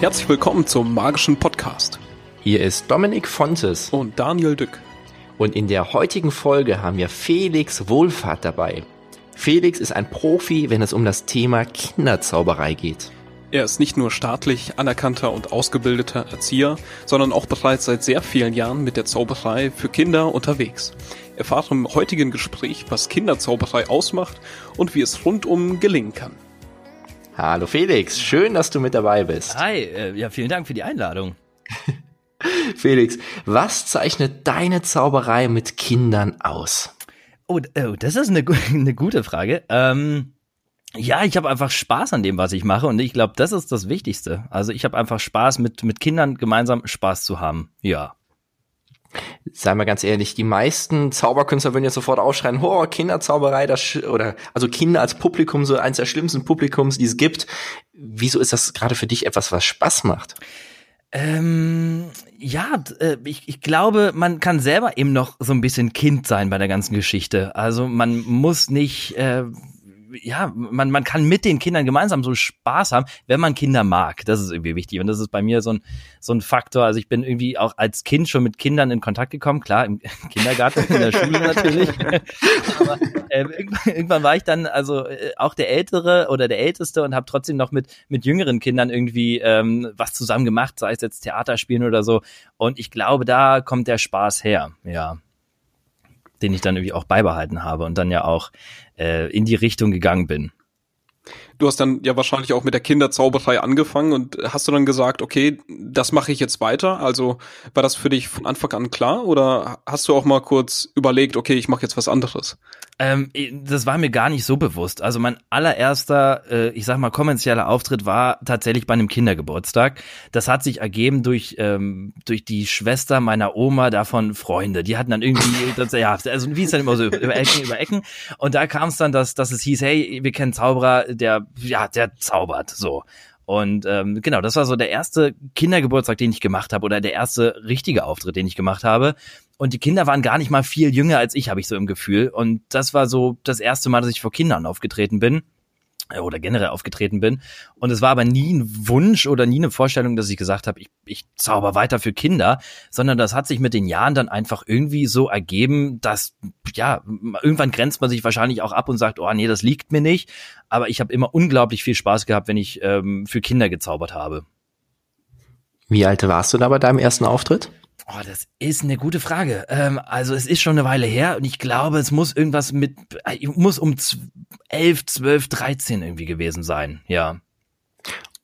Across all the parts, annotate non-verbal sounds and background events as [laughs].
Herzlich willkommen zum magischen Podcast. Hier ist Dominik Fontes und Daniel Dück. Und in der heutigen Folge haben wir Felix Wohlfahrt dabei. Felix ist ein Profi, wenn es um das Thema Kinderzauberei geht. Er ist nicht nur staatlich anerkannter und ausgebildeter Erzieher, sondern auch bereits seit sehr vielen Jahren mit der Zauberei für Kinder unterwegs. Erfahrt im heutigen Gespräch, was Kinderzauberei ausmacht und wie es rundum gelingen kann. Hallo Felix, schön, dass du mit dabei bist. Hi, äh, ja, vielen Dank für die Einladung. [laughs] Felix, was zeichnet deine Zauberei mit Kindern aus? Oh, oh das ist eine, [laughs] eine gute Frage. Ähm, ja, ich habe einfach Spaß an dem, was ich mache und ich glaube, das ist das Wichtigste. Also ich habe einfach Spaß mit mit Kindern gemeinsam Spaß zu haben. Ja. Sei mal ganz ehrlich, die meisten Zauberkünstler würden jetzt sofort aufschreien, oh, Kinderzauberei, das oder also Kinder als Publikum, so eins der schlimmsten Publikums, die es gibt. Wieso ist das gerade für dich etwas, was Spaß macht? Ähm, ja, äh, ich, ich glaube, man kann selber eben noch so ein bisschen Kind sein bei der ganzen Geschichte. Also man muss nicht äh, ja, man, man kann mit den Kindern gemeinsam so Spaß haben, wenn man Kinder mag. Das ist irgendwie wichtig. Und das ist bei mir so ein, so ein Faktor. Also ich bin irgendwie auch als Kind schon mit Kindern in Kontakt gekommen. Klar, im [laughs] Kindergarten, in der Schule natürlich. [laughs] Aber äh, irgendwann, irgendwann war ich dann also äh, auch der Ältere oder der Älteste und habe trotzdem noch mit, mit jüngeren Kindern irgendwie ähm, was zusammen gemacht, sei es jetzt Theaterspielen oder so. Und ich glaube, da kommt der Spaß her. Ja den ich dann irgendwie auch beibehalten habe und dann ja auch äh, in die Richtung gegangen bin. Du hast dann ja wahrscheinlich auch mit der Kinderzauberei angefangen und hast du dann gesagt, okay, das mache ich jetzt weiter? Also war das für dich von Anfang an klar oder hast du auch mal kurz überlegt, okay, ich mache jetzt was anderes? Ähm, das war mir gar nicht so bewusst. Also mein allererster, äh, ich sag mal, kommerzieller Auftritt war tatsächlich bei einem Kindergeburtstag. Das hat sich ergeben durch, ähm, durch die Schwester meiner Oma davon Freunde. Die hatten dann irgendwie, [laughs] das, ja, also wie es dann immer so über Ecken, über Ecken. Und da kam es dann, dass, dass es hieß, hey, wir kennen Zauberer, der, ja, der zaubert so. Und ähm, genau, das war so der erste Kindergeburtstag, den ich gemacht habe, oder der erste richtige Auftritt, den ich gemacht habe. Und die Kinder waren gar nicht mal viel jünger als ich, habe ich so im Gefühl. Und das war so das erste Mal, dass ich vor Kindern aufgetreten bin oder generell aufgetreten bin. Und es war aber nie ein Wunsch oder nie eine Vorstellung, dass ich gesagt habe, ich, ich zauber weiter für Kinder, sondern das hat sich mit den Jahren dann einfach irgendwie so ergeben, dass, ja, irgendwann grenzt man sich wahrscheinlich auch ab und sagt, oh nee, das liegt mir nicht. Aber ich habe immer unglaublich viel Spaß gehabt, wenn ich ähm, für Kinder gezaubert habe. Wie alt warst du da bei deinem ersten Auftritt? Oh, das ist eine gute Frage. Ähm, also es ist schon eine Weile her und ich glaube, es muss irgendwas mit, äh, muss um 11, 12, 13 irgendwie gewesen sein, ja.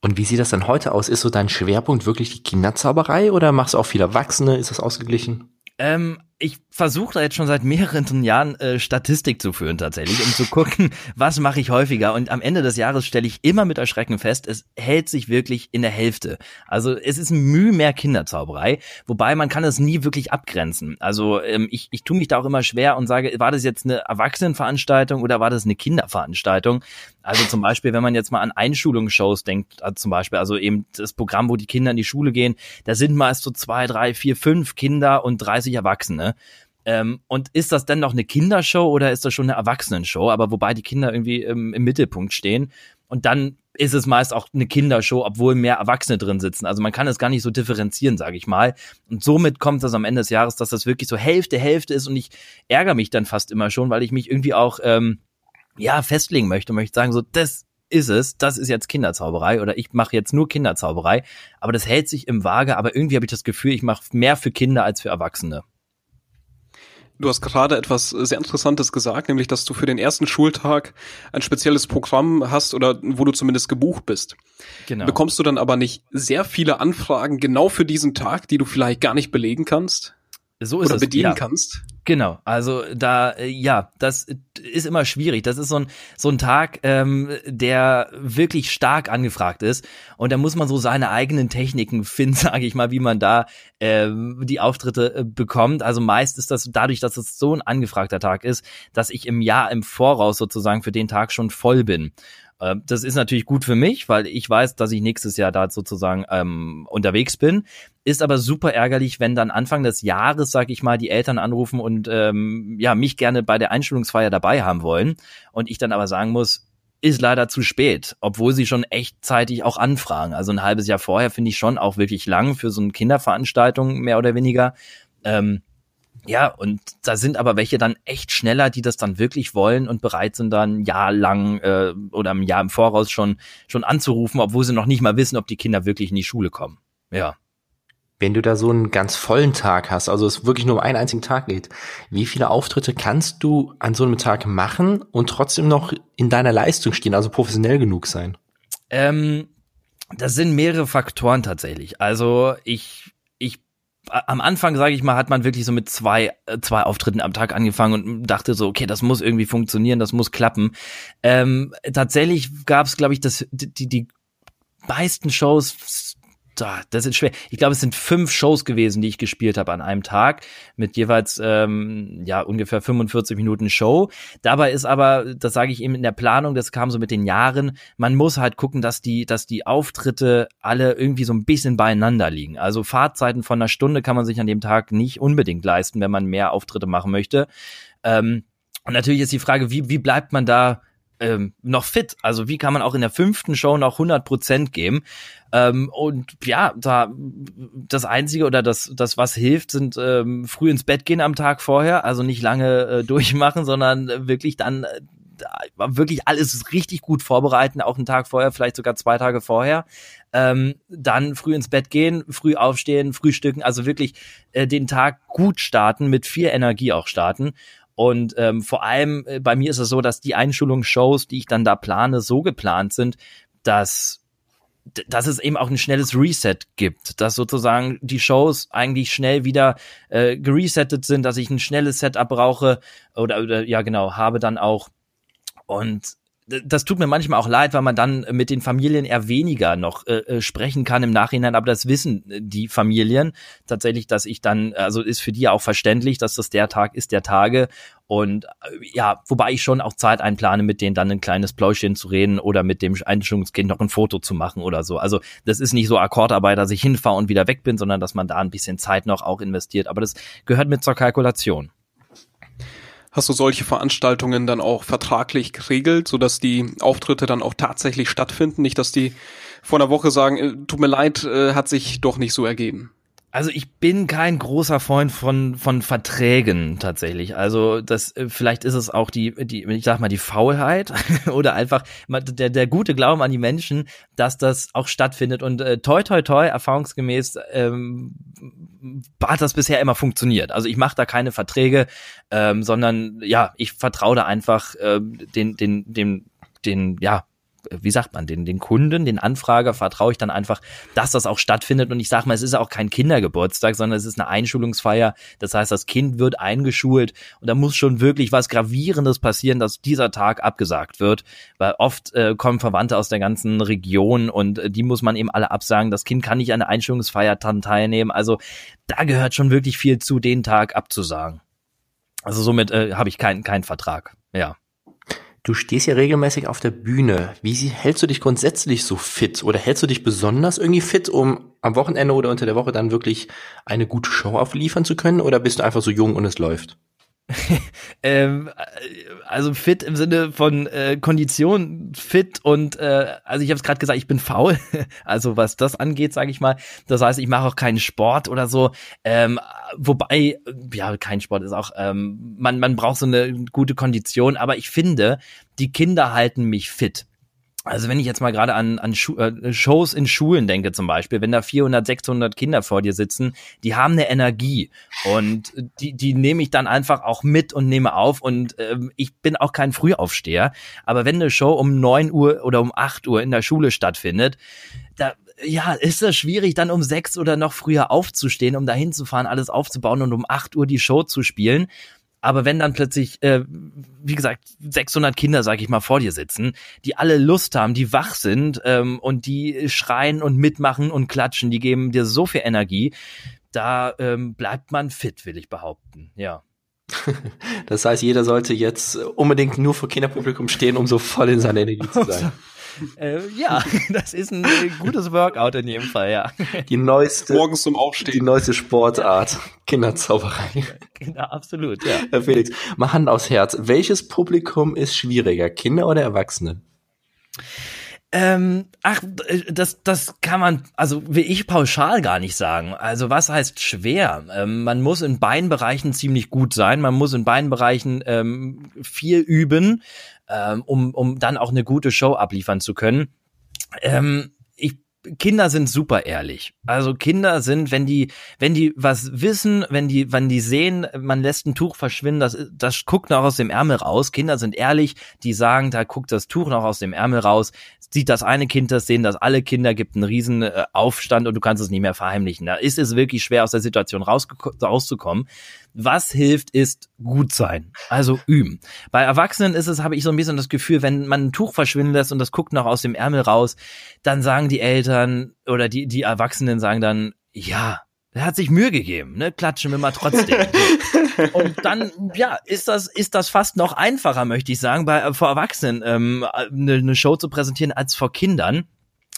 Und wie sieht das dann heute aus? Ist so dein Schwerpunkt wirklich die Kinderzauberei oder machst du auch viel Erwachsene? Ist das ausgeglichen? Ähm, ich versuche da jetzt schon seit mehreren Jahren äh, Statistik zu führen tatsächlich, um zu gucken, [laughs] was mache ich häufiger. Und am Ende des Jahres stelle ich immer mit Erschrecken fest, es hält sich wirklich in der Hälfte. Also es ist Mühe mehr Kinderzauberei, wobei man kann es nie wirklich abgrenzen. Also ähm, ich, ich tue mich da auch immer schwer und sage, war das jetzt eine Erwachsenenveranstaltung oder war das eine Kinderveranstaltung? Also zum Beispiel, wenn man jetzt mal an Einschulungsshows denkt, also zum Beispiel, also eben das Programm, wo die Kinder in die Schule gehen, da sind meist so zwei, drei, vier, fünf Kinder und 30 Erwachsene. Ähm, und ist das denn noch eine Kindershow oder ist das schon eine Erwachsenenshow? Aber wobei die Kinder irgendwie im, im Mittelpunkt stehen. Und dann ist es meist auch eine Kindershow, obwohl mehr Erwachsene drin sitzen. Also man kann es gar nicht so differenzieren, sage ich mal. Und somit kommt das am Ende des Jahres, dass das wirklich so Hälfte, Hälfte ist. Und ich ärgere mich dann fast immer schon, weil ich mich irgendwie auch ähm, ja festlegen möchte und möchte sagen, so das ist es, das ist jetzt Kinderzauberei oder ich mache jetzt nur Kinderzauberei, aber das hält sich im Waage, aber irgendwie habe ich das Gefühl, ich mache mehr für Kinder als für Erwachsene. Du hast gerade etwas sehr Interessantes gesagt, nämlich, dass du für den ersten Schultag ein spezielles Programm hast oder wo du zumindest gebucht bist. Genau. Bekommst du dann aber nicht sehr viele Anfragen genau für diesen Tag, die du vielleicht gar nicht belegen kannst? So ist oder es, bedienen ja. kannst? Genau, also da, äh, ja, das ist immer schwierig. Das ist so ein, so ein Tag, ähm, der wirklich stark angefragt ist. Und da muss man so seine eigenen Techniken [laughs] finden, sage ich mal, wie man da ähm, die Auftritte äh, bekommt. Also meist ist das dadurch, dass es so ein angefragter Tag ist, dass ich im Jahr im Voraus sozusagen für den Tag schon voll bin. Ähm, das ist natürlich gut für mich, weil ich weiß, dass ich nächstes Jahr da sozusagen ähm, unterwegs bin. Ist aber super ärgerlich, wenn dann Anfang des Jahres, sag ich mal, die Eltern anrufen und ähm, ja mich gerne bei der Einschulungsfeier dabei haben wollen und ich dann aber sagen muss, ist leider zu spät, obwohl sie schon echtzeitig auch anfragen. Also ein halbes Jahr vorher finde ich schon auch wirklich lang für so eine Kinderveranstaltung, mehr oder weniger. Ähm, ja, und da sind aber welche dann echt schneller, die das dann wirklich wollen und bereit sind dann ein Jahr lang äh, oder ein Jahr im Voraus schon schon anzurufen, obwohl sie noch nicht mal wissen, ob die Kinder wirklich in die Schule kommen. Ja. Wenn du da so einen ganz vollen Tag hast, also es wirklich nur um einen einzigen Tag geht, wie viele Auftritte kannst du an so einem Tag machen und trotzdem noch in deiner Leistung stehen, also professionell genug sein? Ähm, das sind mehrere Faktoren tatsächlich. Also ich am Anfang, sage ich mal, hat man wirklich so mit zwei, äh, zwei Auftritten am Tag angefangen und dachte so, okay, das muss irgendwie funktionieren, das muss klappen. Ähm, tatsächlich gab es, glaube ich, das, die, die meisten Shows das ist schwer. Ich glaube, es sind fünf Shows gewesen, die ich gespielt habe an einem Tag mit jeweils ähm, ja ungefähr 45 Minuten Show. Dabei ist aber, das sage ich eben in der Planung, das kam so mit den Jahren, man muss halt gucken, dass die, dass die Auftritte alle irgendwie so ein bisschen beieinander liegen. Also Fahrzeiten von einer Stunde kann man sich an dem Tag nicht unbedingt leisten, wenn man mehr Auftritte machen möchte. Ähm, und natürlich ist die Frage, wie, wie bleibt man da ähm, noch fit. Also wie kann man auch in der fünften Show noch 100 Prozent geben? Ähm, und ja, da das Einzige oder das, das was hilft, sind ähm, früh ins Bett gehen am Tag vorher. Also nicht lange äh, durchmachen, sondern wirklich dann äh, wirklich alles richtig gut vorbereiten, auch einen Tag vorher, vielleicht sogar zwei Tage vorher. Ähm, dann früh ins Bett gehen, früh aufstehen, frühstücken, also wirklich äh, den Tag gut starten, mit viel Energie auch starten. Und ähm, vor allem äh, bei mir ist es so, dass die Einschulungsshows, die ich dann da plane, so geplant sind, dass dass es eben auch ein schnelles Reset gibt, dass sozusagen die Shows eigentlich schnell wieder äh, geresettet sind, dass ich ein schnelles Setup brauche oder, oder ja genau habe dann auch. Und das tut mir manchmal auch leid, weil man dann mit den Familien eher weniger noch äh, äh, sprechen kann im Nachhinein, aber das wissen äh, die Familien tatsächlich, dass ich dann, also ist für die auch verständlich, dass das der Tag ist der Tage und äh, ja, wobei ich schon auch Zeit einplane, mit denen dann ein kleines Pläuschen zu reden oder mit dem Einschulungskind noch ein Foto zu machen oder so. Also das ist nicht so Akkordarbeit, dass ich hinfahre und wieder weg bin, sondern dass man da ein bisschen Zeit noch auch investiert, aber das gehört mit zur Kalkulation. Hast du solche Veranstaltungen dann auch vertraglich geregelt, sodass die Auftritte dann auch tatsächlich stattfinden? Nicht, dass die vor einer Woche sagen, äh, tut mir leid, äh, hat sich doch nicht so ergeben. Also ich bin kein großer Freund von von Verträgen tatsächlich. Also das äh, vielleicht ist es auch die die ich sag mal die Faulheit [laughs] oder einfach der der gute Glauben an die Menschen, dass das auch stattfindet und äh, toi toi toi erfahrungsgemäß ähm, hat das bisher immer funktioniert. Also ich mache da keine Verträge, ähm, sondern ja ich vertraue da einfach äh, den den den den ja wie sagt man, den, den Kunden, den Anfrager vertraue ich dann einfach, dass das auch stattfindet. Und ich sage mal, es ist auch kein Kindergeburtstag, sondern es ist eine Einschulungsfeier. Das heißt, das Kind wird eingeschult und da muss schon wirklich was Gravierendes passieren, dass dieser Tag abgesagt wird. Weil oft äh, kommen Verwandte aus der ganzen Region und äh, die muss man eben alle absagen. Das Kind kann nicht an der Einschulungsfeier teilnehmen. Also da gehört schon wirklich viel zu, den Tag abzusagen. Also somit äh, habe ich keinen keinen Vertrag. Ja. Du stehst ja regelmäßig auf der Bühne. Wie hältst du dich grundsätzlich so fit? Oder hältst du dich besonders irgendwie fit, um am Wochenende oder unter der Woche dann wirklich eine gute Show aufliefern zu können? Oder bist du einfach so jung und es läuft? [laughs] ähm, also fit im Sinne von äh, Kondition fit und äh, also ich habe es gerade gesagt, ich bin faul. [laughs] also was das angeht, sage ich mal. Das heißt, ich mache auch keinen Sport oder so. Ähm, wobei ja kein Sport ist auch. Ähm, man man braucht so eine gute Kondition, aber ich finde, die Kinder halten mich fit. Also wenn ich jetzt mal gerade an, an Schu äh, Shows in Schulen denke zum Beispiel, wenn da 400, 600 Kinder vor dir sitzen, die haben eine Energie. Und die, die nehme ich dann einfach auch mit und nehme auf. Und ähm, ich bin auch kein Frühaufsteher, aber wenn eine Show um neun Uhr oder um acht Uhr in der Schule stattfindet, da ja, ist das schwierig, dann um sechs oder noch früher aufzustehen, um da hinzufahren, alles aufzubauen und um acht Uhr die Show zu spielen. Aber wenn dann plötzlich, äh, wie gesagt, 600 Kinder, sag ich mal, vor dir sitzen, die alle Lust haben, die wach sind ähm, und die schreien und mitmachen und klatschen, die geben dir so viel Energie, da ähm, bleibt man fit, will ich behaupten. Ja. [laughs] Das heißt, jeder sollte jetzt unbedingt nur vor Kinderpublikum stehen, um so voll in seiner Energie zu [laughs] sein. Äh, ja, [laughs] das ist ein äh, gutes Workout in jedem Fall, ja. Die neueste, Morgens zum Aufstehen. Die neueste Sportart, Kinderzauberei. Genau, absolut, ja. Herr Felix, mal Hand aufs Herz. Welches Publikum ist schwieriger, Kinder oder Erwachsene? Ähm, ach, das, das kann man, also will ich pauschal gar nicht sagen. Also was heißt schwer? Ähm, man muss in beiden Bereichen ziemlich gut sein. Man muss in beiden Bereichen ähm, viel üben, ähm, um, um dann auch eine gute Show abliefern zu können. Ähm, Kinder sind super ehrlich. Also Kinder sind, wenn die, wenn die was wissen, wenn die, wenn die sehen, man lässt ein Tuch verschwinden, das, das guckt noch aus dem Ärmel raus. Kinder sind ehrlich, die sagen, da guckt das Tuch noch aus dem Ärmel raus. Sieht das eine Kind das, sehen das alle Kinder, gibt einen riesen äh, Aufstand und du kannst es nicht mehr verheimlichen. Da ist es wirklich schwer, aus der Situation rauszukommen. Was hilft, ist gut sein. Also üben. Bei Erwachsenen ist es, habe ich so ein bisschen das Gefühl, wenn man ein Tuch verschwinden lässt und das guckt noch aus dem Ärmel raus, dann sagen die Eltern oder die, die Erwachsenen sagen dann, ja, er hat sich Mühe gegeben, ne? Klatschen wir mal trotzdem. [laughs] und dann, ja, ist das, ist das fast noch einfacher, möchte ich sagen, bei vor Erwachsenen ähm, eine, eine Show zu präsentieren als vor Kindern.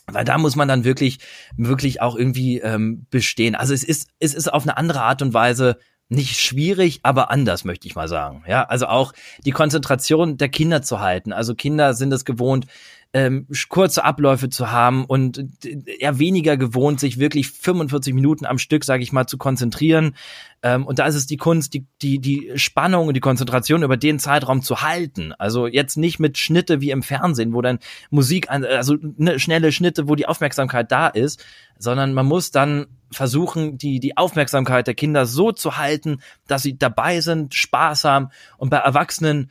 Weil da muss man dann wirklich, wirklich auch irgendwie ähm, bestehen. Also es ist, es ist auf eine andere Art und Weise nicht schwierig, aber anders, möchte ich mal sagen. Ja, also auch die Konzentration der Kinder zu halten. Also Kinder sind es gewohnt, ähm, kurze Abläufe zu haben und eher weniger gewohnt, sich wirklich 45 Minuten am Stück, sage ich mal, zu konzentrieren. Ähm, und da ist es die Kunst, die, die, die Spannung und die Konzentration über den Zeitraum zu halten. Also jetzt nicht mit Schnitte wie im Fernsehen, wo dann Musik, also ne, schnelle Schnitte, wo die Aufmerksamkeit da ist, sondern man muss dann versuchen, die, die Aufmerksamkeit der Kinder so zu halten, dass sie dabei sind, Spaß haben. Und bei Erwachsenen,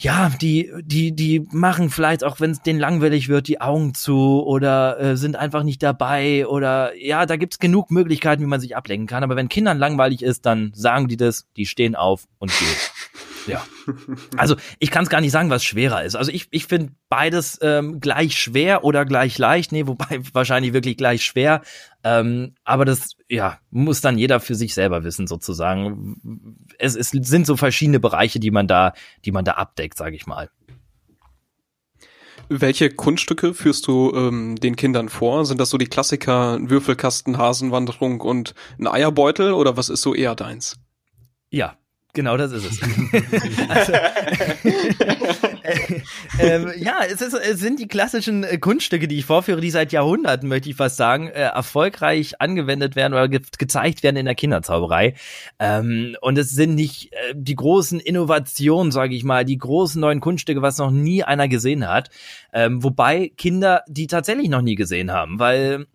ja, die, die, die machen vielleicht auch, wenn es denen langweilig wird, die Augen zu oder äh, sind einfach nicht dabei oder ja, da gibt's genug Möglichkeiten, wie man sich ablenken kann. Aber wenn Kindern langweilig ist, dann sagen die das, die stehen auf und gehen. [laughs] Ja. Also ich kann es gar nicht sagen, was schwerer ist. Also ich, ich finde beides ähm, gleich schwer oder gleich leicht. Nee, wobei [laughs] wahrscheinlich wirklich gleich schwer. Ähm, aber das, ja, muss dann jeder für sich selber wissen, sozusagen. Es, es sind so verschiedene Bereiche, die man da, die man da abdeckt, sage ich mal. Welche Kunststücke führst du ähm, den Kindern vor? Sind das so die Klassiker Würfelkasten, Hasenwanderung und ein Eierbeutel oder was ist so eher deins? Ja, Genau, das ist es. [laughs] also, äh, äh, ja, es, ist, es sind die klassischen äh, Kunststücke, die ich vorführe, die seit Jahrhunderten, möchte ich fast sagen, äh, erfolgreich angewendet werden oder ge gezeigt werden in der Kinderzauberei. Ähm, und es sind nicht äh, die großen Innovationen, sage ich mal, die großen neuen Kunststücke, was noch nie einer gesehen hat. Ähm, wobei Kinder die tatsächlich noch nie gesehen haben, weil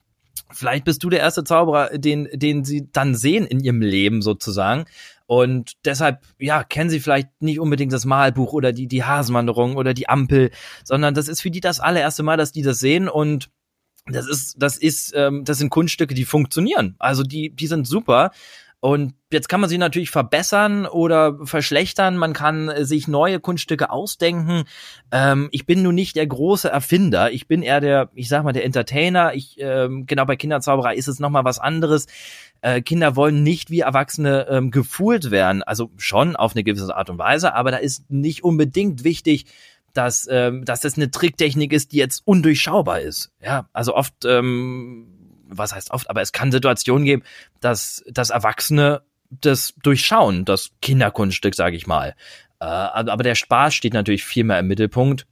Vielleicht bist du der erste Zauberer, den, den sie dann sehen in ihrem Leben sozusagen. Und deshalb, ja, kennen sie vielleicht nicht unbedingt das Malbuch oder die, die Hasenwanderung oder die Ampel, sondern das ist für die das allererste Mal, dass die das sehen und das ist, das ist, ähm, das sind Kunststücke, die funktionieren. Also die, die sind super. Und jetzt kann man sie natürlich verbessern oder verschlechtern. Man kann sich neue Kunststücke ausdenken. Ähm, ich bin nun nicht der große Erfinder. Ich bin eher der, ich sag mal, der Entertainer. Ich, ähm, genau bei Kinderzauberei ist es nochmal was anderes. Äh, Kinder wollen nicht wie Erwachsene ähm, gefühlt werden. Also schon auf eine gewisse Art und Weise, aber da ist nicht unbedingt wichtig, dass, ähm, dass das eine Tricktechnik ist, die jetzt undurchschaubar ist. Ja, also oft, ähm, was heißt oft, aber es kann Situationen geben, dass, dass Erwachsene das durchschauen, das Kinderkunststück, sage ich mal. Äh, aber der Spaß steht natürlich viel mehr im Mittelpunkt.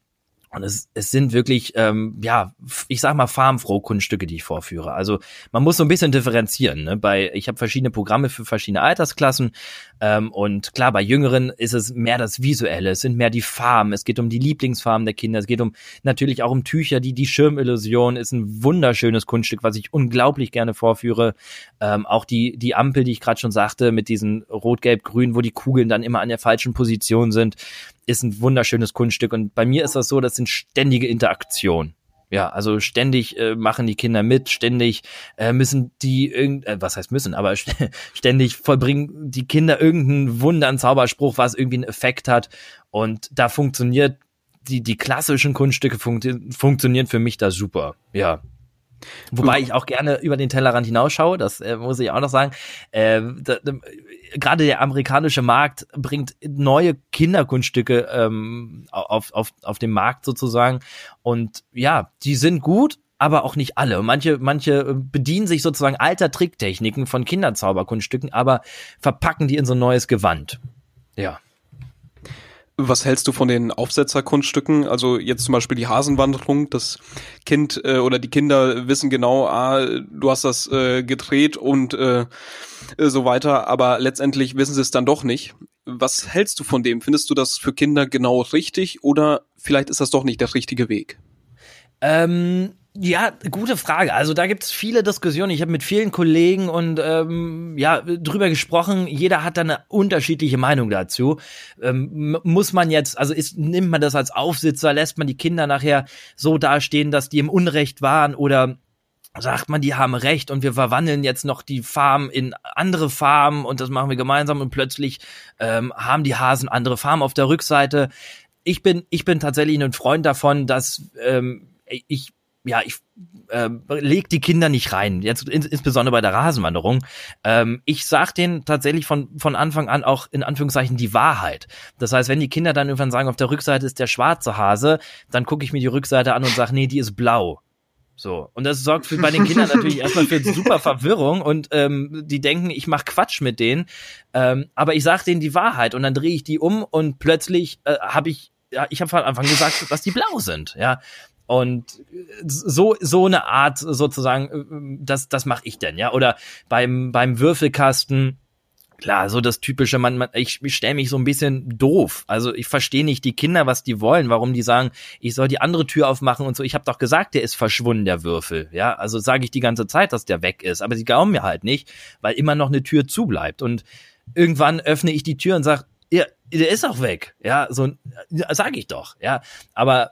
Und es, es sind wirklich, ähm, ja, ich sag mal, farmfroh Kunststücke, die ich vorführe. Also man muss so ein bisschen differenzieren. Ne? Bei, ich habe verschiedene Programme für verschiedene Altersklassen. Ähm, und klar, bei Jüngeren ist es mehr das Visuelle, es sind mehr die Farben, es geht um die Lieblingsfarben der Kinder, es geht um natürlich auch um Tücher, die die Schirmillusion ist ein wunderschönes Kunststück, was ich unglaublich gerne vorführe. Ähm, auch die, die Ampel, die ich gerade schon sagte, mit diesen Rot, Gelb, Grün, wo die Kugeln dann immer an der falschen Position sind ist ein wunderschönes Kunststück. Und bei mir ist das so, das sind ständige Interaktionen. Ja, also ständig äh, machen die Kinder mit, ständig äh, müssen die irgend, äh, was heißt müssen, aber [laughs] ständig vollbringen die Kinder irgendeinen Wunder, einen Zauberspruch, was irgendwie einen Effekt hat. Und da funktioniert die, die klassischen Kunststücke funktio funktionieren für mich da super. Ja. Wobei ich auch gerne über den Tellerrand hinausschaue, das äh, muss ich auch noch sagen. Äh, gerade der amerikanische Markt bringt neue Kinderkunststücke ähm, auf, auf, auf den Markt sozusagen. Und ja, die sind gut, aber auch nicht alle. Manche, manche bedienen sich sozusagen alter Tricktechniken von Kinderzauberkunststücken, aber verpacken die in so ein neues Gewand. Ja. Was hältst du von den Aufsetzerkunststücken? Also jetzt zum Beispiel die Hasenwanderung. Das Kind äh, oder die Kinder wissen genau, ah, du hast das äh, gedreht und äh, so weiter, aber letztendlich wissen sie es dann doch nicht. Was hältst du von dem? Findest du das für Kinder genau richtig oder vielleicht ist das doch nicht der richtige Weg? Ähm, ja, gute Frage. Also da gibt es viele Diskussionen. Ich habe mit vielen Kollegen und ähm, ja drüber gesprochen. Jeder hat da eine unterschiedliche Meinung dazu. Ähm, muss man jetzt, also ist, nimmt man das als Aufsitzer, lässt man die Kinder nachher so dastehen, dass die im Unrecht waren oder sagt man, die haben recht und wir verwandeln jetzt noch die Farm in andere Farmen und das machen wir gemeinsam und plötzlich ähm, haben die Hasen andere Farmen auf der Rückseite. Ich bin, ich bin tatsächlich ein Freund davon, dass ähm, ich ja, ich äh, leg die Kinder nicht rein, jetzt in, insbesondere bei der Rasenwanderung. Ähm, ich sag denen tatsächlich von, von Anfang an auch in Anführungszeichen die Wahrheit. Das heißt, wenn die Kinder dann irgendwann sagen, auf der Rückseite ist der schwarze Hase, dann gucke ich mir die Rückseite an und sage, nee, die ist blau. So. Und das sorgt für, bei den Kindern natürlich erstmal für super Verwirrung und ähm, die denken, ich mache Quatsch mit denen. Ähm, aber ich sage denen die Wahrheit und dann drehe ich die um und plötzlich äh, habe ich, ja, ich habe von Anfang gesagt, dass die blau sind. Ja. Und so so eine Art sozusagen, äh, das das mache ich denn, ja. Oder beim beim Würfelkasten klar, so das typische, man, man ich, ich stelle mich so ein bisschen doof. Also ich verstehe nicht die Kinder, was die wollen, warum die sagen, ich soll die andere Tür aufmachen und so. Ich habe doch gesagt, der ist verschwunden, der Würfel. Ja, also sage ich die ganze Zeit, dass der weg ist, aber sie glauben mir halt nicht, weil immer noch eine Tür zubleibt. Und irgendwann öffne ich die Tür und sag, ja, der ist auch weg. Ja, so sage ich doch. Ja, aber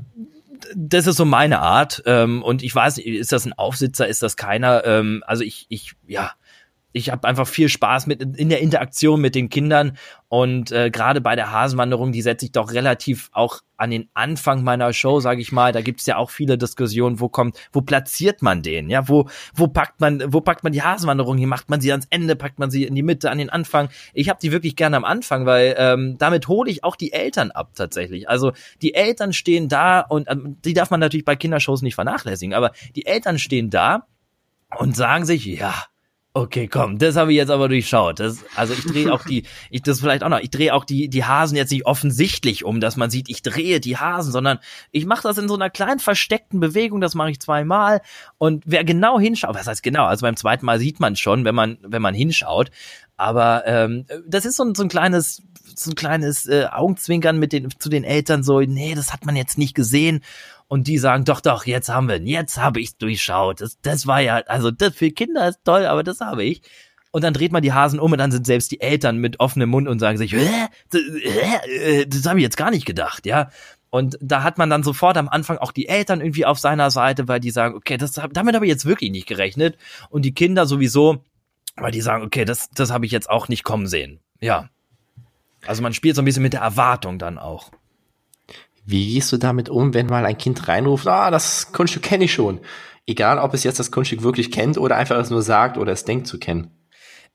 das ist so meine Art. Ähm, und ich weiß nicht, ist das ein Aufsitzer, ist das keiner? Ähm, also ich, ich, ja, ich habe einfach viel Spaß mit in der Interaktion mit den Kindern und äh, gerade bei der Hasenwanderung, die setze ich doch relativ auch an den Anfang meiner Show, sage ich mal. Da gibt's ja auch viele Diskussionen, wo kommt, wo platziert man den? Ja, wo wo packt man, wo packt man die Hasenwanderung? Hier macht man sie ans Ende, packt man sie in die Mitte, an den Anfang. Ich habe die wirklich gerne am Anfang, weil ähm, damit hole ich auch die Eltern ab tatsächlich. Also die Eltern stehen da und ähm, die darf man natürlich bei Kindershows nicht vernachlässigen, aber die Eltern stehen da und sagen sich, ja, Okay, komm, das habe ich jetzt aber durchschaut. Das, also ich drehe auch die, [laughs] ich das vielleicht auch noch, ich drehe auch die die Hasen jetzt nicht offensichtlich um, dass man sieht, ich drehe die Hasen, sondern ich mache das in so einer kleinen versteckten Bewegung, das mache ich zweimal. Und wer genau hinschaut, was heißt genau, also beim zweiten Mal sieht man schon, wenn man wenn man hinschaut, aber ähm, das ist so ein, so ein kleines so ein kleines äh, Augenzwinkern mit den zu den Eltern so, nee, das hat man jetzt nicht gesehen und die sagen, doch, doch, jetzt haben wir ihn, jetzt habe ich durchschaut. Das, das war ja, also das für Kinder ist toll, aber das habe ich. Und dann dreht man die Hasen um und dann sind selbst die Eltern mit offenem Mund und sagen sich, Hä? das, äh, das habe ich jetzt gar nicht gedacht, ja. Und da hat man dann sofort am Anfang auch die Eltern irgendwie auf seiner Seite, weil die sagen, okay, das, damit habe ich jetzt wirklich nicht gerechnet. Und die Kinder sowieso, weil die sagen, okay, das, das habe ich jetzt auch nicht kommen sehen. Ja. Also man spielt so ein bisschen mit der Erwartung dann auch. Wie gehst du damit um, wenn mal ein Kind reinruft, ah, das Kunststück kenne ich schon? Egal, ob es jetzt das Kunststück wirklich kennt oder einfach es nur sagt oder es denkt zu kennen.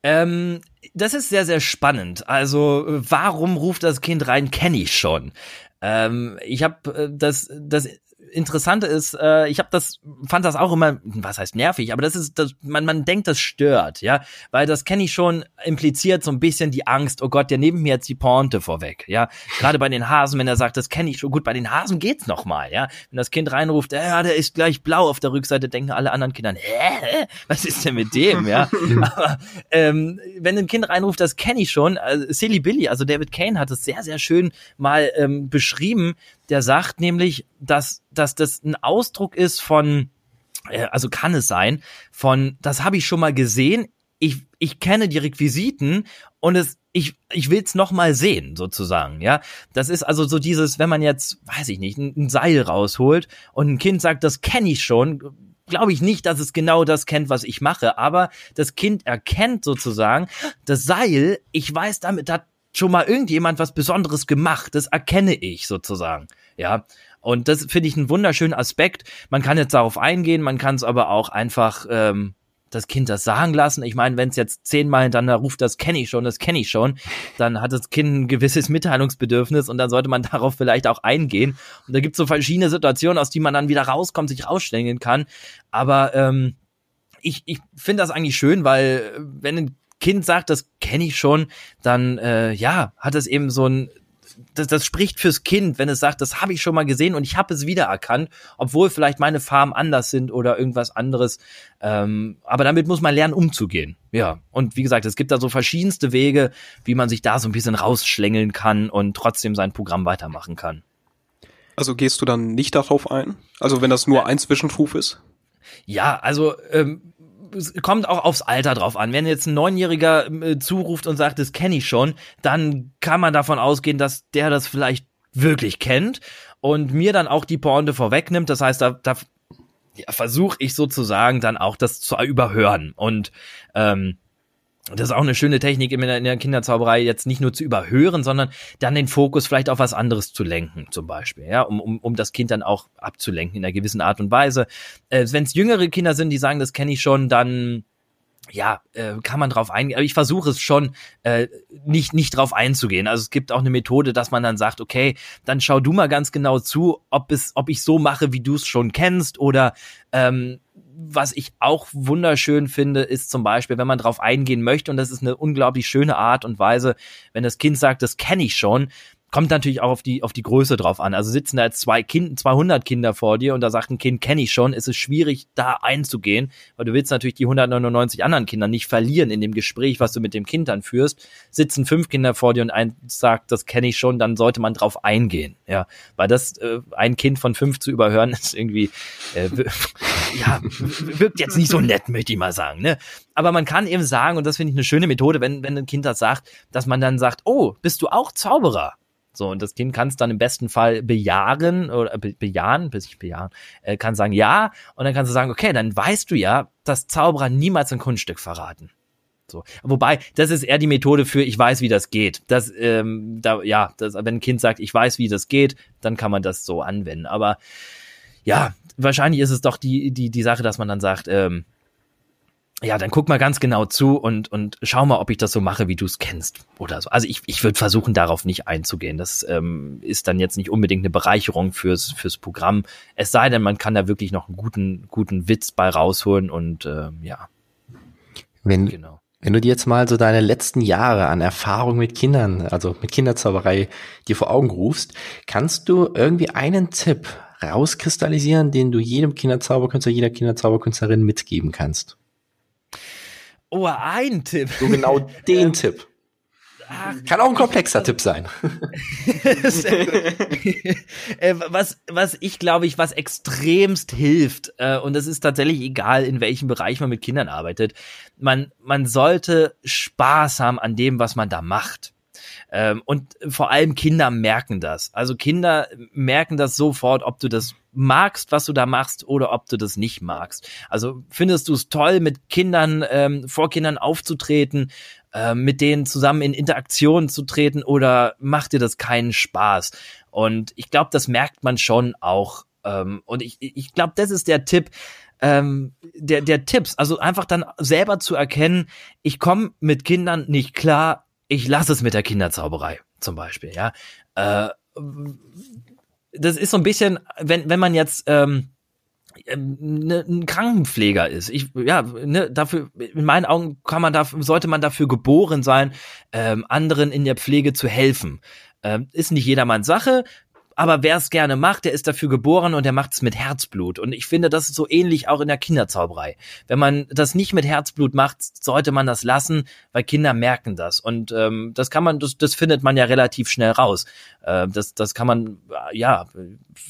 Ähm, das ist sehr, sehr spannend. Also, warum ruft das Kind rein, kenne ich schon. Ähm, ich habe äh, das, das Interessante ist, äh, ich habe das, fand das auch immer, was heißt nervig, aber das ist, das, man, man denkt, das stört, ja, weil das kenne ich schon, impliziert so ein bisschen die Angst, oh Gott, der nehmt mir jetzt die Pointe vorweg, ja. Gerade bei den Hasen, wenn er sagt, das kenne ich schon, gut, bei den Hasen geht's noch mal, ja. Wenn das Kind reinruft, ja, der ist gleich blau auf der Rückseite, denken alle anderen Kinder, hä, was ist denn mit dem, ja. [laughs] aber ähm, wenn ein Kind reinruft, das kenne ich schon, äh, Silly Billy, also David Kane hat es sehr, sehr schön mal ähm, beschrieben, der sagt nämlich, dass, dass das ein Ausdruck ist von, äh, also kann es sein, von, das habe ich schon mal gesehen, ich, ich kenne die Requisiten und es, ich, ich will es noch mal sehen, sozusagen, ja. Das ist also so dieses, wenn man jetzt, weiß ich nicht, ein, ein Seil rausholt und ein Kind sagt, das kenne ich schon, glaube ich nicht, dass es genau das kennt, was ich mache, aber das Kind erkennt sozusagen, das Seil, ich weiß, damit hat schon mal irgendjemand was Besonderes gemacht. Das erkenne ich sozusagen. Ja. Und das finde ich einen wunderschönen Aspekt. Man kann jetzt darauf eingehen, man kann es aber auch einfach ähm, das Kind das sagen lassen. Ich meine, wenn es jetzt zehnmal hintereinander ruft, das kenne ich schon, das kenne ich schon, dann hat das Kind ein gewisses Mitteilungsbedürfnis und dann sollte man [laughs] darauf vielleicht auch eingehen. Und da gibt es so verschiedene Situationen, aus die man dann wieder rauskommt, sich rausstängeln kann. Aber ähm, ich, ich finde das eigentlich schön, weil wenn ein Kind sagt, das kenne ich schon, dann äh, ja, hat es eben so ein das, das spricht fürs Kind, wenn es sagt, das habe ich schon mal gesehen und ich habe es wiedererkannt, obwohl vielleicht meine Farben anders sind oder irgendwas anderes. Ähm, aber damit muss man lernen, umzugehen. Ja, und wie gesagt, es gibt da so verschiedenste Wege, wie man sich da so ein bisschen rausschlängeln kann und trotzdem sein Programm weitermachen kann. Also gehst du dann nicht darauf ein? Also wenn das nur ein Zwischenruf ist? Ja, also ähm, kommt auch aufs Alter drauf an. Wenn jetzt ein Neunjähriger äh, zuruft und sagt, das kenne ich schon, dann kann man davon ausgehen, dass der das vielleicht wirklich kennt und mir dann auch die Pointe vorwegnimmt. Das heißt, da, da ja, versuche ich sozusagen dann auch das zu überhören. Und ähm, das ist auch eine schöne Technik in der, in der Kinderzauberei, jetzt nicht nur zu überhören, sondern dann den Fokus vielleicht auf was anderes zu lenken, zum Beispiel, ja, um, um, um das Kind dann auch abzulenken in einer gewissen Art und Weise. Äh, Wenn es jüngere Kinder sind, die sagen, das kenne ich schon, dann ja, äh, kann man drauf eingehen. Aber ich versuche es schon, äh, nicht, nicht drauf einzugehen. Also es gibt auch eine Methode, dass man dann sagt, okay, dann schau du mal ganz genau zu, ob es, ob ich so mache, wie du es schon kennst, oder ähm, was ich auch wunderschön finde, ist zum Beispiel, wenn man drauf eingehen möchte, und das ist eine unglaublich schöne Art und Weise, wenn das Kind sagt, das kenne ich schon, kommt natürlich auch auf die auf die Größe drauf an. Also sitzen da jetzt zwei Kind, 200 Kinder vor dir und da sagt ein Kind, kenne ich schon, ist es schwierig da einzugehen, weil du willst natürlich die 199 anderen Kinder nicht verlieren in dem Gespräch, was du mit dem Kind dann führst. Sitzen fünf Kinder vor dir und eins sagt, das kenne ich schon, dann sollte man drauf eingehen. Ja, weil das äh, ein Kind von fünf zu überhören [laughs] ist irgendwie äh, [laughs] ja wirkt jetzt nicht so nett, möchte ich mal sagen. Ne? Aber man kann eben sagen und das finde ich eine schöne Methode, wenn wenn ein Kind das sagt, dass man dann sagt, oh, bist du auch Zauberer? So, und das Kind kann es dann im besten Fall bejahen oder be bejahen, bis ich bejahen, äh, kann sagen ja, und dann kannst du sagen, okay, dann weißt du ja, dass Zauberer niemals ein Kunststück verraten. So. Wobei, das ist eher die Methode für, ich weiß, wie das geht. Das, ähm, da, ja, das, wenn ein Kind sagt, ich weiß, wie das geht, dann kann man das so anwenden. Aber ja, wahrscheinlich ist es doch die, die, die Sache, dass man dann sagt, ähm, ja, dann guck mal ganz genau zu und, und schau mal, ob ich das so mache, wie du es kennst oder so. Also ich, ich würde versuchen, darauf nicht einzugehen. Das ähm, ist dann jetzt nicht unbedingt eine Bereicherung fürs, fürs Programm. Es sei denn, man kann da wirklich noch einen guten, guten Witz bei rausholen und äh, ja. Wenn, genau. wenn du dir jetzt mal so deine letzten Jahre an Erfahrung mit Kindern, also mit Kinderzauberei, dir vor Augen rufst, kannst du irgendwie einen Tipp rauskristallisieren, den du jedem Kinderzauberkünstler, jeder Kinderzauberkünstlerin mitgeben kannst? Oh, ein Tipp. So genau den Tipp. Ach, Kann auch ein komplexer Tipp sein. [laughs] Äh, was, was ich glaube ich, was extremst hilft, äh, und das ist tatsächlich egal, in welchem Bereich man mit Kindern arbeitet, man, man sollte Spaß haben an dem, was man da macht. Ähm, und vor allem Kinder merken das. Also Kinder merken das sofort, ob du das magst, was du da machst, oder ob du das nicht magst. Also findest du es toll, mit Kindern, ähm, vor Kindern aufzutreten, äh, mit denen zusammen in Interaktion zu treten, oder macht dir das keinen Spaß? Und ich glaube, das merkt man schon auch. Ähm, und ich, ich glaube, das ist der Tipp, ähm, der, der Tipps, also einfach dann selber zu erkennen, ich komme mit Kindern nicht klar, ich lasse es mit der Kinderzauberei zum Beispiel, ja. Äh, das ist so ein bisschen, wenn, wenn man jetzt ähm, ne, ein Krankenpfleger ist. Ich, ja, ne, dafür, in meinen Augen kann man dafür, sollte man dafür geboren sein, ähm, anderen in der Pflege zu helfen. Ähm, ist nicht jedermanns Sache aber wer es gerne macht, der ist dafür geboren und der macht es mit Herzblut. Und ich finde, das ist so ähnlich auch in der Kinderzauberei. Wenn man das nicht mit Herzblut macht, sollte man das lassen, weil Kinder merken das. Und ähm, das kann man, das, das findet man ja relativ schnell raus. Äh, das, das kann man, ja,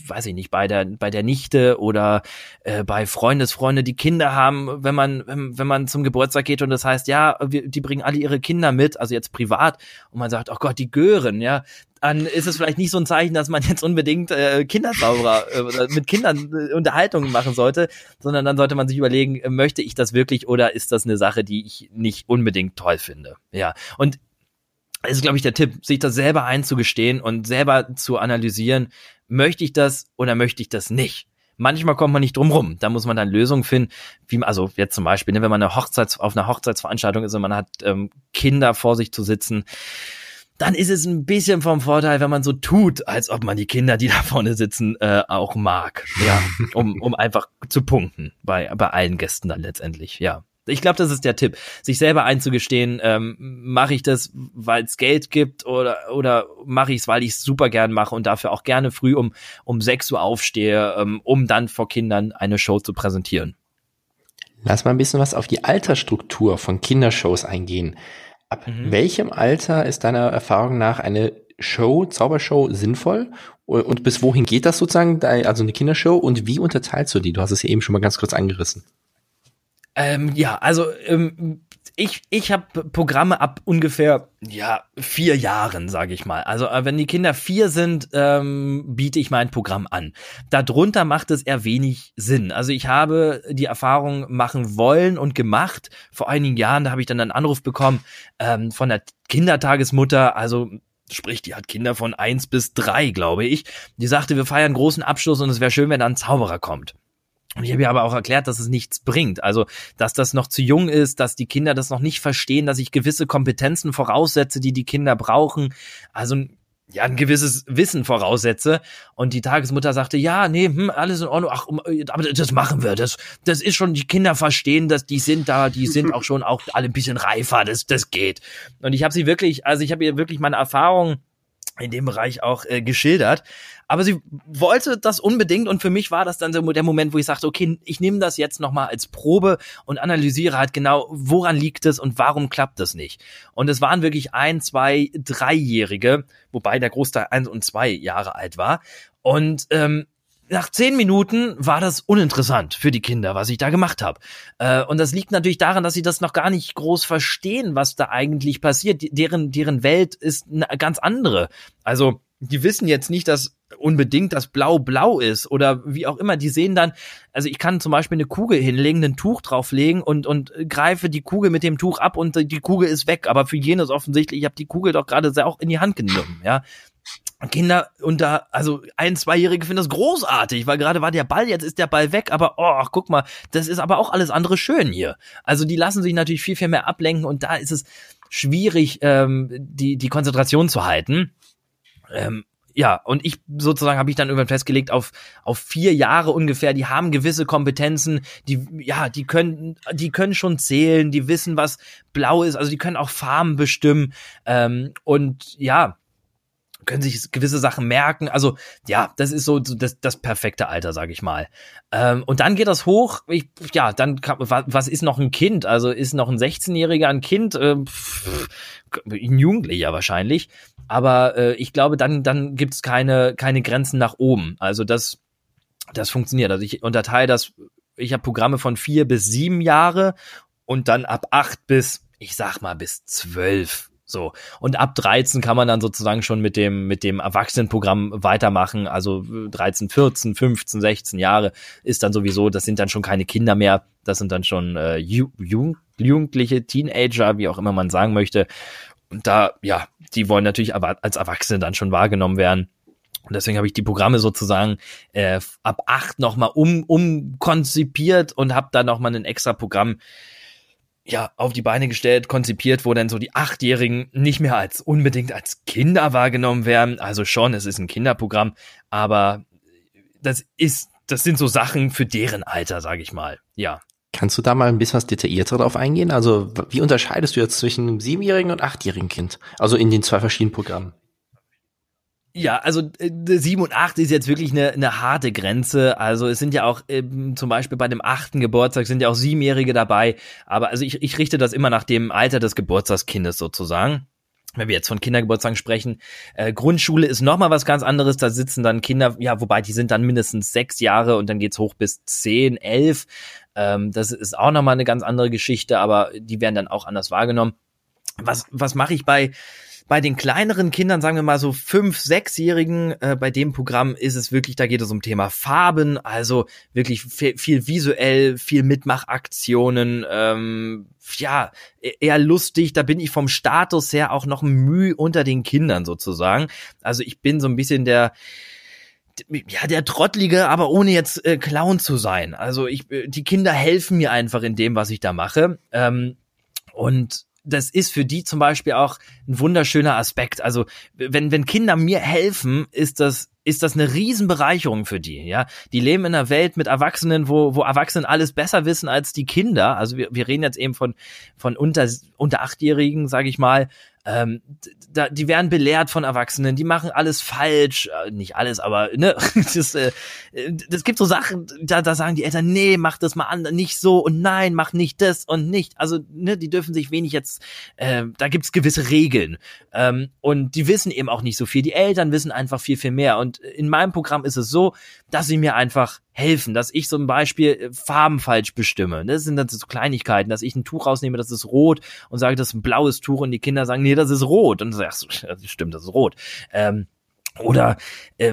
weiß ich nicht, bei der, bei der Nichte oder äh, bei Freundesfreunde, die Kinder haben, wenn man, wenn, wenn man zum Geburtstag geht und das heißt, ja, wir, die bringen alle ihre Kinder mit, also jetzt privat, und man sagt, oh Gott, die Gören, ja, dann ist es vielleicht nicht so ein Zeichen, dass man jetzt unbedingt äh, Kinderzauberer äh, mit Kindern äh, Unterhaltungen machen sollte, sondern dann sollte man sich überlegen, äh, möchte ich das wirklich oder ist das eine Sache, die ich nicht unbedingt toll finde? Ja. Und ist, glaube ich, der Tipp, sich das selber einzugestehen und selber zu analysieren, möchte ich das oder möchte ich das nicht? Manchmal kommt man nicht drum rum. Da muss man dann Lösungen finden, wie also jetzt zum Beispiel, ne, wenn man eine Hochzeits, auf einer Hochzeitsveranstaltung ist und man hat ähm, Kinder vor sich zu sitzen, dann ist es ein bisschen vom Vorteil, wenn man so tut, als ob man die Kinder, die da vorne sitzen, äh, auch mag. Ja, [laughs] um, um einfach zu punkten bei, bei allen Gästen dann letztendlich, ja. Ich glaube, das ist der Tipp, sich selber einzugestehen, ähm, mache ich das, weil es Geld gibt oder oder mache ich es, weil ich es super gern mache und dafür auch gerne früh um um 6 Uhr aufstehe, ähm, um dann vor Kindern eine Show zu präsentieren. Lass mal ein bisschen was auf die Altersstruktur von Kindershows eingehen. Ab mhm. welchem Alter ist deiner Erfahrung nach eine Show, Zaubershow sinnvoll? Und bis wohin geht das sozusagen, also eine Kindershow? Und wie unterteilst du die? Du hast es ja eben schon mal ganz kurz angerissen. Ähm, ja, also ähm, ich, ich habe Programme ab ungefähr ja vier Jahren, sage ich mal. Also äh, wenn die Kinder vier sind, ähm, biete ich mein Programm an. Darunter macht es eher wenig Sinn. Also ich habe die Erfahrung machen wollen und gemacht. Vor einigen Jahren, da habe ich dann einen Anruf bekommen ähm, von der Kindertagesmutter. Also sprich, die hat Kinder von eins bis drei, glaube ich. Die sagte, wir feiern großen Abschluss und es wäre schön, wenn da ein Zauberer kommt. Und ich habe ihr aber auch erklärt, dass es nichts bringt. Also, dass das noch zu jung ist, dass die Kinder das noch nicht verstehen, dass ich gewisse Kompetenzen voraussetze, die die Kinder brauchen. Also, ja, ein gewisses Wissen voraussetze. Und die Tagesmutter sagte, ja, nee, hm, alles in Ordnung. Ach, aber das machen wir. Das, das ist schon, die Kinder verstehen das, die sind da, die sind [laughs] auch schon auch alle ein bisschen reifer. Das, das geht. Und ich habe sie wirklich, also ich habe ihr wirklich meine Erfahrung in dem Bereich auch äh, geschildert. Aber sie wollte das unbedingt und für mich war das dann so der Moment, wo ich sagte, okay, ich nehme das jetzt nochmal als Probe und analysiere halt genau, woran liegt es und warum klappt es nicht. Und es waren wirklich ein, zwei, dreijährige, wobei der Großteil eins und zwei Jahre alt war. Und ähm, nach zehn Minuten war das uninteressant für die Kinder, was ich da gemacht habe. Äh, und das liegt natürlich daran, dass sie das noch gar nicht groß verstehen, was da eigentlich passiert. Die, deren, deren Welt ist eine ganz andere. Also, die wissen jetzt nicht, dass unbedingt das Blau blau ist oder wie auch immer. Die sehen dann, also ich kann zum Beispiel eine Kugel hinlegen, ein Tuch drauflegen und, und greife die Kugel mit dem Tuch ab und die Kugel ist weg. Aber für jenes offensichtlich, ich habe die Kugel doch gerade auch in die Hand genommen, ja. Kinder unter, also ein, zweijährige finden das großartig, weil gerade war der Ball, jetzt ist der Ball weg, aber oh, ach, guck mal, das ist aber auch alles andere schön hier. Also die lassen sich natürlich viel, viel mehr ablenken und da ist es schwierig, ähm, die, die Konzentration zu halten. Ähm, ja, und ich sozusagen habe ich dann irgendwann festgelegt auf auf vier Jahre ungefähr. Die haben gewisse Kompetenzen, die ja, die können die können schon zählen, die wissen was blau ist, also die können auch Farben bestimmen ähm, und ja, können sich gewisse Sachen merken. Also ja, das ist so das, das perfekte Alter, sage ich mal. Ähm, und dann geht das hoch. Ich, ja, dann was ist noch ein Kind? Also ist noch ein 16-Jähriger ein Kind? Äh, pff, ein Jugendlicher wahrscheinlich. Aber äh, ich glaube, dann dann gibt's keine keine Grenzen nach oben. Also das das funktioniert. Also ich unterteile das. Ich habe Programme von vier bis sieben Jahre und dann ab acht bis ich sag mal bis zwölf so. Und ab 13 kann man dann sozusagen schon mit dem, mit dem Erwachsenenprogramm weitermachen. Also 13, 14, 15, 16 Jahre ist dann sowieso, das sind dann schon keine Kinder mehr. Das sind dann schon äh, Jugend, Jugendliche, Teenager, wie auch immer man sagen möchte. Und da, ja, die wollen natürlich als Erwachsene dann schon wahrgenommen werden. Und deswegen habe ich die Programme sozusagen äh, ab acht nochmal um, umkonzipiert und habe dann nochmal ein extra Programm ja, auf die Beine gestellt, konzipiert, wo dann so die Achtjährigen nicht mehr als unbedingt als Kinder wahrgenommen werden. Also schon, es ist ein Kinderprogramm, aber das ist, das sind so Sachen für deren Alter, sage ich mal. Ja. Kannst du da mal ein bisschen was detaillierter drauf eingehen? Also, wie unterscheidest du jetzt zwischen einem siebenjährigen und achtjährigen Kind? Also in den zwei verschiedenen Programmen. Ja, also äh, sieben und acht ist jetzt wirklich eine, eine harte Grenze. Also es sind ja auch ähm, zum Beispiel bei dem achten Geburtstag sind ja auch Siebenjährige dabei. Aber also ich, ich richte das immer nach dem Alter des Geburtstagskindes sozusagen wenn wir jetzt von Kindergeburtstagen sprechen, äh, Grundschule ist nochmal was ganz anderes. Da sitzen dann Kinder, ja, wobei die sind dann mindestens sechs Jahre und dann geht's hoch bis zehn, elf. Ähm, das ist auch nochmal eine ganz andere Geschichte, aber die werden dann auch anders wahrgenommen. Was, was mache ich bei bei den kleineren Kindern, sagen wir mal so fünf, sechsjährigen, äh, bei dem Programm ist es wirklich, da geht es um Thema Farben, also wirklich viel, viel visuell, viel Mitmachaktionen, ähm, ja, e-, eher lustig. Da bin ich vom Status her auch noch Mühe unter den Kindern sozusagen. Also ich bin so ein bisschen der, ja, der Trottlige, aber ohne jetzt äh, Clown zu sein. Also ich, äh, die Kinder helfen mir einfach in dem, was ich da mache. Ähm, und das ist für die zum Beispiel auch ein wunderschöner Aspekt. Also wenn, wenn Kinder mir helfen, ist das ist das eine Riesenbereicherung für die, ja. Die leben in einer Welt mit Erwachsenen, wo, wo Erwachsenen alles besser wissen als die Kinder. Also wir, wir reden jetzt eben von, von unter, unter Achtjährigen, sage ich mal, ähm, da, die werden belehrt von Erwachsenen, die machen alles falsch, äh, nicht alles, aber ne, [laughs] das, äh, das gibt so Sachen, da, da sagen die Eltern, nee, mach das mal an, nicht so und nein, mach nicht das und nicht. Also ne, die dürfen sich wenig jetzt, äh, da gibt's gewisse Regeln ähm, und die wissen eben auch nicht so viel. Die Eltern wissen einfach viel viel mehr und in meinem Programm ist es so, dass sie mir einfach helfen, dass ich zum Beispiel äh, Farben falsch bestimme. Das sind dann so Kleinigkeiten, dass ich ein Tuch rausnehme, das ist rot und sage, das ist ein blaues Tuch und die Kinder sagen, nee, das ist rot. Und du [laughs] sagst, stimmt, das ist rot. Ähm, oder äh,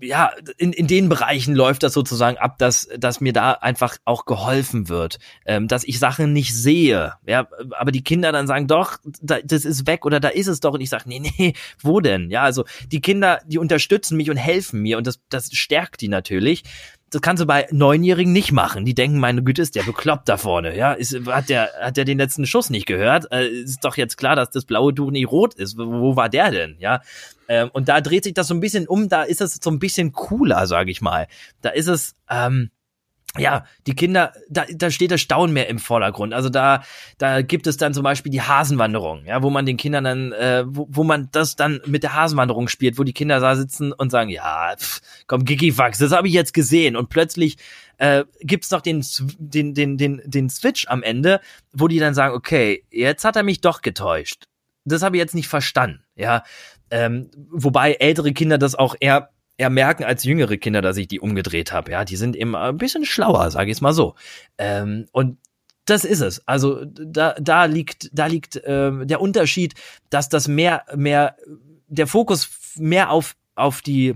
ja, in, in den Bereichen läuft das sozusagen ab, dass, dass mir da einfach auch geholfen wird, ähm, dass ich Sachen nicht sehe. Ja, aber die Kinder dann sagen, doch, da, das ist weg oder da ist es doch. Und ich sage, nee, nee, [laughs] wo denn? Ja, also die Kinder, die unterstützen mich und helfen mir und das, das stärkt die natürlich das kannst du bei Neunjährigen nicht machen. Die denken, meine Güte, ist der bekloppt da vorne. Ja, ist, hat der, hat der den letzten Schuss nicht gehört? Äh, ist doch jetzt klar, dass das blaue Tuch nicht rot ist. Wo, wo war der denn? Ja. Ähm, und da dreht sich das so ein bisschen um. Da ist es so ein bisschen cooler, sage ich mal. Da ist es, ähm, ja, die Kinder, da, da steht das Staunen mehr im Vordergrund. Also da, da gibt es dann zum Beispiel die Hasenwanderung, ja, wo man den Kindern dann, äh, wo, wo man das dann mit der Hasenwanderung spielt, wo die Kinder da sitzen und sagen, ja, pff, komm, Gigifax, das habe ich jetzt gesehen. Und plötzlich äh, gibt's noch den, den, den, den, den Switch am Ende, wo die dann sagen, okay, jetzt hat er mich doch getäuscht. Das habe ich jetzt nicht verstanden, ja. Ähm, wobei ältere Kinder das auch eher eher merken als jüngere Kinder, dass ich die umgedreht habe. Ja, die sind eben ein bisschen schlauer, sage ich es mal so. Ähm, und das ist es. Also da, da liegt, da liegt ähm, der Unterschied, dass das mehr, mehr, der Fokus mehr auf, auf die,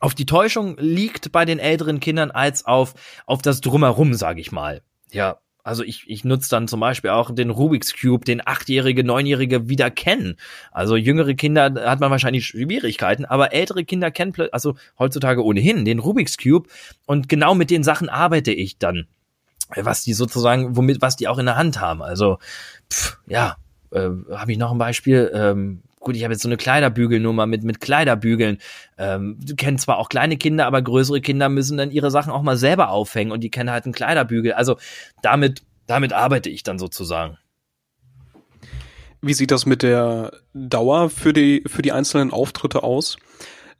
auf die Täuschung liegt bei den älteren Kindern als auf, auf das Drumherum, sage ich mal. Ja, also ich, ich nutze dann zum Beispiel auch den Rubik's Cube, den achtjährige, neunjährige wieder kennen. Also jüngere Kinder hat man wahrscheinlich Schwierigkeiten, aber ältere Kinder kennen also heutzutage ohnehin den Rubik's Cube und genau mit den Sachen arbeite ich dann, was die sozusagen, womit, was die auch in der Hand haben. Also pff, ja, äh, habe ich noch ein Beispiel. Ähm, gut, ich habe jetzt so eine Kleiderbügelnummer mit, mit Kleiderbügeln. Ähm, du kennst zwar auch kleine Kinder, aber größere Kinder müssen dann ihre Sachen auch mal selber aufhängen und die kennen halt einen Kleiderbügel. Also damit, damit arbeite ich dann sozusagen. Wie sieht das mit der Dauer für die, für die einzelnen Auftritte aus?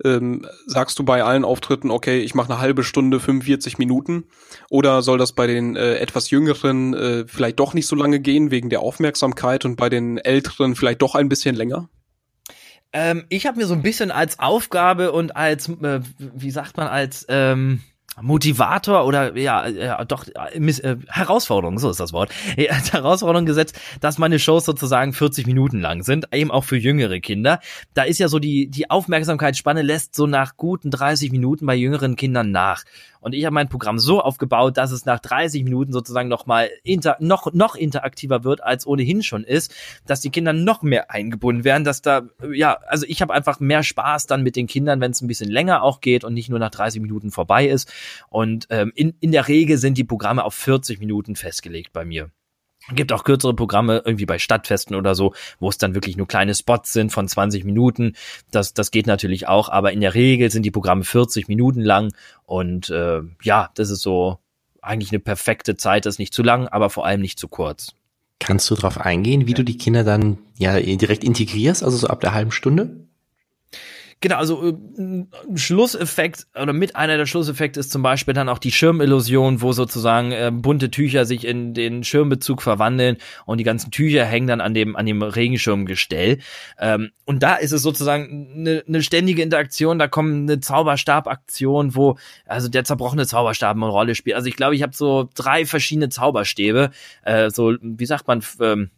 Ähm, sagst du bei allen Auftritten, okay, ich mache eine halbe Stunde, 45 Minuten? Oder soll das bei den äh, etwas jüngeren äh, vielleicht doch nicht so lange gehen wegen der Aufmerksamkeit und bei den älteren vielleicht doch ein bisschen länger? Ähm, ich habe mir so ein bisschen als Aufgabe und als, äh, wie sagt man, als ähm, Motivator oder ja, ja doch äh, äh, Herausforderung, so ist das Wort. Ja, [laughs] Herausforderung gesetzt, dass meine Shows sozusagen 40 Minuten lang sind, eben auch für jüngere Kinder. Da ist ja so die die Aufmerksamkeitsspanne lässt so nach guten 30 Minuten bei jüngeren Kindern nach. Und ich habe mein Programm so aufgebaut, dass es nach 30 Minuten sozusagen noch mal inter, noch noch interaktiver wird als ohnehin schon ist, dass die Kinder noch mehr eingebunden werden, dass da ja, also ich habe einfach mehr Spaß dann mit den Kindern, wenn es ein bisschen länger auch geht und nicht nur nach 30 Minuten vorbei ist. Und ähm, in, in der Regel sind die Programme auf 40 Minuten festgelegt bei mir. Gibt auch kürzere Programme, irgendwie bei Stadtfesten oder so, wo es dann wirklich nur kleine Spots sind von 20 Minuten. Das, das geht natürlich auch, aber in der Regel sind die Programme 40 Minuten lang und äh, ja, das ist so eigentlich eine perfekte Zeit, das ist nicht zu lang, aber vor allem nicht zu kurz. Kannst du darauf eingehen, wie du die Kinder dann ja direkt integrierst, also so ab der halben Stunde? Genau, also äh, Schlusseffekt oder mit einer der Schlusseffekte ist zum Beispiel dann auch die Schirmillusion, wo sozusagen äh, bunte Tücher sich in den Schirmbezug verwandeln und die ganzen Tücher hängen dann an dem an dem Regenschirmgestell. Ähm, und da ist es sozusagen eine, eine ständige Interaktion. Da kommt eine Zauberstabaktion, wo also der zerbrochene Zauberstab eine Rolle spielt. Also ich glaube, ich habe so drei verschiedene Zauberstäbe, äh, so wie sagt man. Ähm,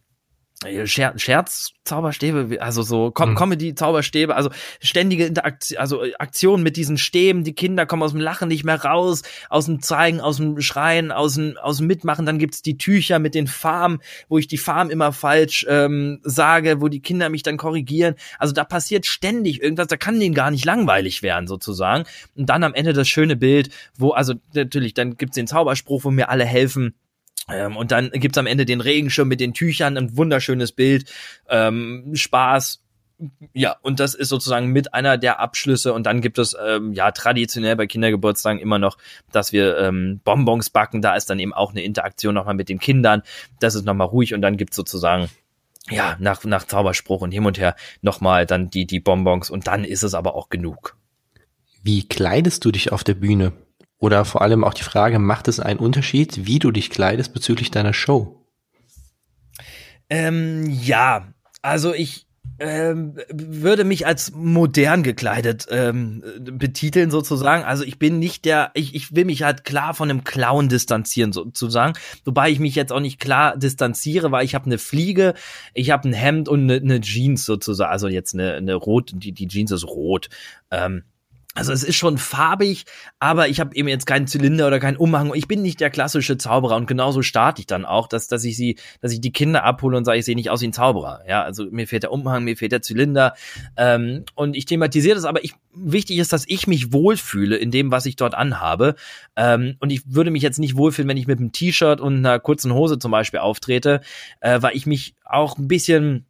Scher Scherz-Zauberstäbe, also so Com mhm. Comedy-Zauberstäbe, also ständige Interaktion, also Aktionen mit diesen Stäben, die Kinder kommen aus dem Lachen nicht mehr raus, aus dem Zeigen, aus dem Schreien, aus dem, aus dem Mitmachen, dann gibt's die Tücher mit den Farben, wo ich die Farben immer falsch ähm, sage, wo die Kinder mich dann korrigieren. Also da passiert ständig irgendwas, da kann denen gar nicht langweilig werden, sozusagen. Und dann am Ende das schöne Bild, wo, also natürlich, dann gibt's den Zauberspruch, wo mir alle helfen ähm, und dann gibt's am Ende den Regenschirm mit den Tüchern, ein wunderschönes Bild, ähm, Spaß, ja, und das ist sozusagen mit einer der Abschlüsse. Und dann gibt es ähm, ja traditionell bei Kindergeburtstagen immer noch, dass wir ähm, Bonbons backen. Da ist dann eben auch eine Interaktion nochmal mit den Kindern. Das ist nochmal ruhig und dann gibt's sozusagen ja, nach, nach Zauberspruch und hin und her nochmal dann die, die Bonbons und dann ist es aber auch genug. Wie kleidest du dich auf der Bühne? Oder vor allem auch die Frage, macht es einen Unterschied, wie du dich kleidest bezüglich deiner Show? Ähm, ja, also ich, ähm, würde mich als modern gekleidet ähm, betiteln sozusagen. Also ich bin nicht der, ich, ich will mich halt klar von einem Clown distanzieren sozusagen. Wobei ich mich jetzt auch nicht klar distanziere, weil ich habe eine Fliege, ich habe ein Hemd und eine, eine Jeans sozusagen. Also jetzt eine, eine rot, die, die Jeans ist rot. Ähm, also es ist schon farbig, aber ich habe eben jetzt keinen Zylinder oder keinen Umhang. Ich bin nicht der klassische Zauberer und genauso starte ich dann auch, dass, dass ich sie, dass ich die Kinder abhole und sage, ich sehe nicht aus wie ein Zauberer. Ja, also mir fehlt der Umhang, mir fehlt der Zylinder. Ähm, und ich thematisiere das, aber ich, wichtig ist, dass ich mich wohlfühle in dem, was ich dort anhabe. Ähm, und ich würde mich jetzt nicht wohlfühlen, wenn ich mit einem T-Shirt und einer kurzen Hose zum Beispiel auftrete, äh, weil ich mich auch ein bisschen